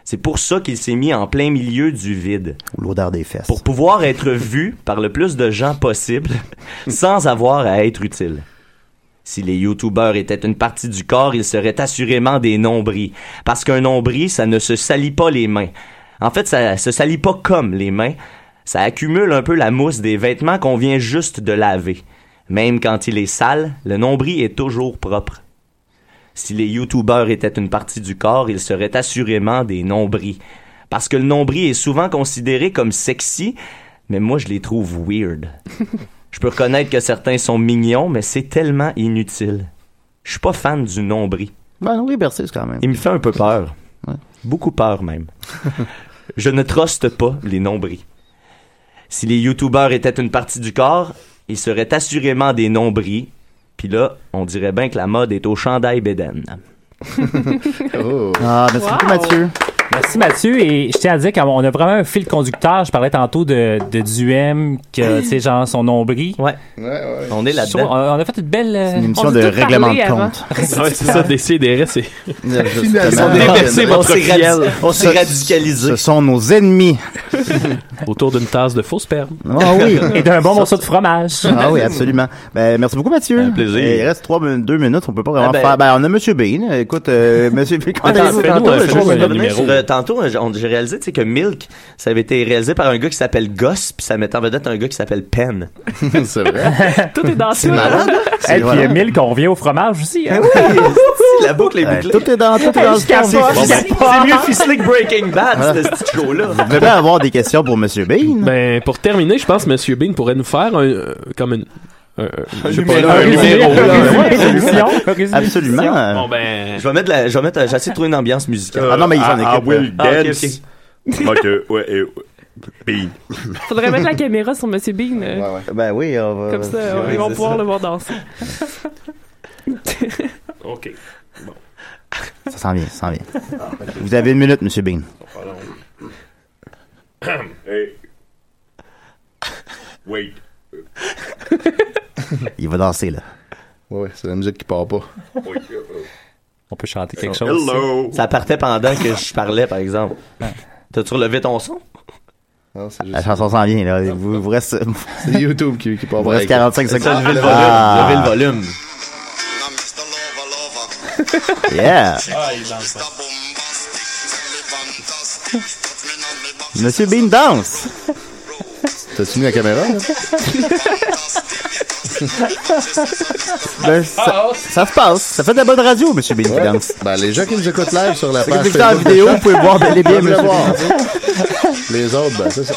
C'est pour ça qu'il s'est mis en plein milieu du vide. Ou l'odeur des fesses. Pour pouvoir être vu par le plus de gens possible sans avoir à être utile. Si les youtubeurs étaient une partie du corps, ils seraient assurément des nombrils. Parce qu'un nombril, ça ne se salit pas les mains. En fait, ça se salit pas comme les mains. Ça accumule un peu la mousse des vêtements qu'on vient juste de laver. Même quand il est sale, le nombril est toujours propre. Si les youtubeurs étaient une partie du corps, ils seraient assurément des nombrils. Parce que le nombril est souvent considéré comme sexy, mais moi je les trouve weird. Je peux reconnaître que certains sont mignons, mais c'est tellement inutile. Je suis pas fan du nombril. Ben oui, Bercy, c'est quand même. Il me fait un peu peur. Beaucoup peur même. Je ne truste pas les nombrils. Si les youtubeurs étaient une partie du corps, ils seraient assurément des nombrils. Puis là, on dirait bien que la mode est au chandail bédaine. Ah, merci beaucoup, Mathieu. Merci Mathieu et je tiens à dire qu'on a vraiment un fil conducteur. Je parlais tantôt de, de Duhem, que tu sais genre son nombril. Ouais. On est là-dedans. On, on a fait une belle. euh, une émission on de règlement de compte. Ouais, c'est ça, décider, c'est. Finalement. On déversé On votre s'est radicalisé. Ce sont nos ennemis. Autour d'une tasse de faux sperme. Ah oui. Et d'un bon morceau de fromage. Ah oui, absolument. Ben, merci beaucoup, Mathieu. Un plaisir. Et il reste trois, deux minutes. On peut pas vraiment Ah ben- faire. Ben, on a Monsieur Bean. Écoute, euh, Monsieur Bean, comment Tantôt, euh, Euh, euh, on- j'ai réalisé que Milk, ça avait été réalisé par un gars qui s'appelle Goss, puis ça mettait en vedette un gars qui s'appelle Penn. c'est vrai. Tout est dans C'est tout. malade. Et puis voilà. il y a Mille qu'on revient au fromage aussi. hein. la boucle est Ouais, bouclée. tout est dans, tout est dans le. C'est c'est mieux ficelé que Breaking Bad, ce petit show-là. Vous devez avoir des questions pour Monsieur Bean. Ben, pour terminer, je pense que Monsieur Bean pourrait nous faire un, euh, comme une, ouais, Absolument. Bon, ben. Je vais mettre la, je vais mettre, j'essaie de trouver une ambiance musicale. Ah non, mais ils s'en I, I occupent. will Ah, ok, dance. ok. Ouais, euh, Bean. Faudrait mettre la caméra sur Monsieur Bean. euh, Ben oui, on va. Comme ça, Ouais, ils vont pouvoir ça. le voir danser. OK. Ça s'en vient, ça s'en vient. Vous avez une minute, Monsieur Bean. Hey. Wait. Il va danser, là. Ouais, ouais, c'est la musique qui part pas. On peut chanter quelque Ça- chose. Hello. Ça partait pendant que je parlais, par exemple. T'as-tu relevé ton son? Non, c'est juste. La chanson s'en vient, là. Vous, vous reste, C'est YouTube qui, qui part vous reste 45 Ça, secondes. lever le volume. Ah. Le volume. Yeah. Monsieur Bean danse. T'as-tu mis la caméra? Ben, ça, ça se passe. Ça fait de la bonne radio, Monsieur Ouais. danse. Ben, les gens qui nous écoutent live sur la page nous écoutent en vidéo, vous pouvez voir bel et bien le Monsieur voir. Les autres, ben, c'est ça.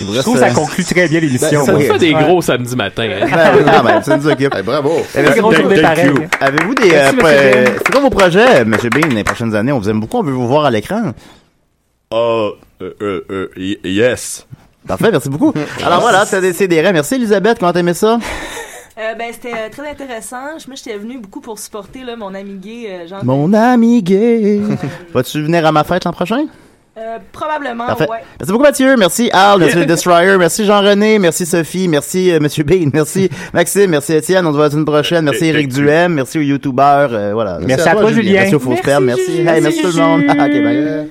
Je trouve que ça euh, conclut très bien l'émission. Ça moi. nous fait des Ouais. gros samedi matin. hein. Ben quand même, ça nous occupe. Hey, bravo. Avez-vous des... Euh, euh, c'est quoi vos projets, Monsieur Bean, les prochaines années? On vous aime beaucoup, on veut vous voir à l'écran. Uh, uh, uh, uh, y- yes. Parfait, merci beaucoup. Alors voilà, c'est des Merci Elisabeth, comment t'aimais ça? Euh, ben, c'était euh, très intéressant. Moi, j'étais venue beaucoup pour supporter là, mon ami gay, euh, Jean. Mon ami gay. Vas-tu venir à ma fête l'an prochain? Euh, probablement, Parfait. ouais. Merci beaucoup Mathieu, merci Al, merci le Destroyer, merci Jean-René, merci Sophie, merci euh, Monsieur Bean, merci Maxime, merci Étienne, on se voit la semaine prochaine, merci Eric Duhem, merci aux youtubeurs, euh, voilà. Merci à toi, Julien. Merci aux faux spermes, merci. Hey, merci tout le monde. ok, bye.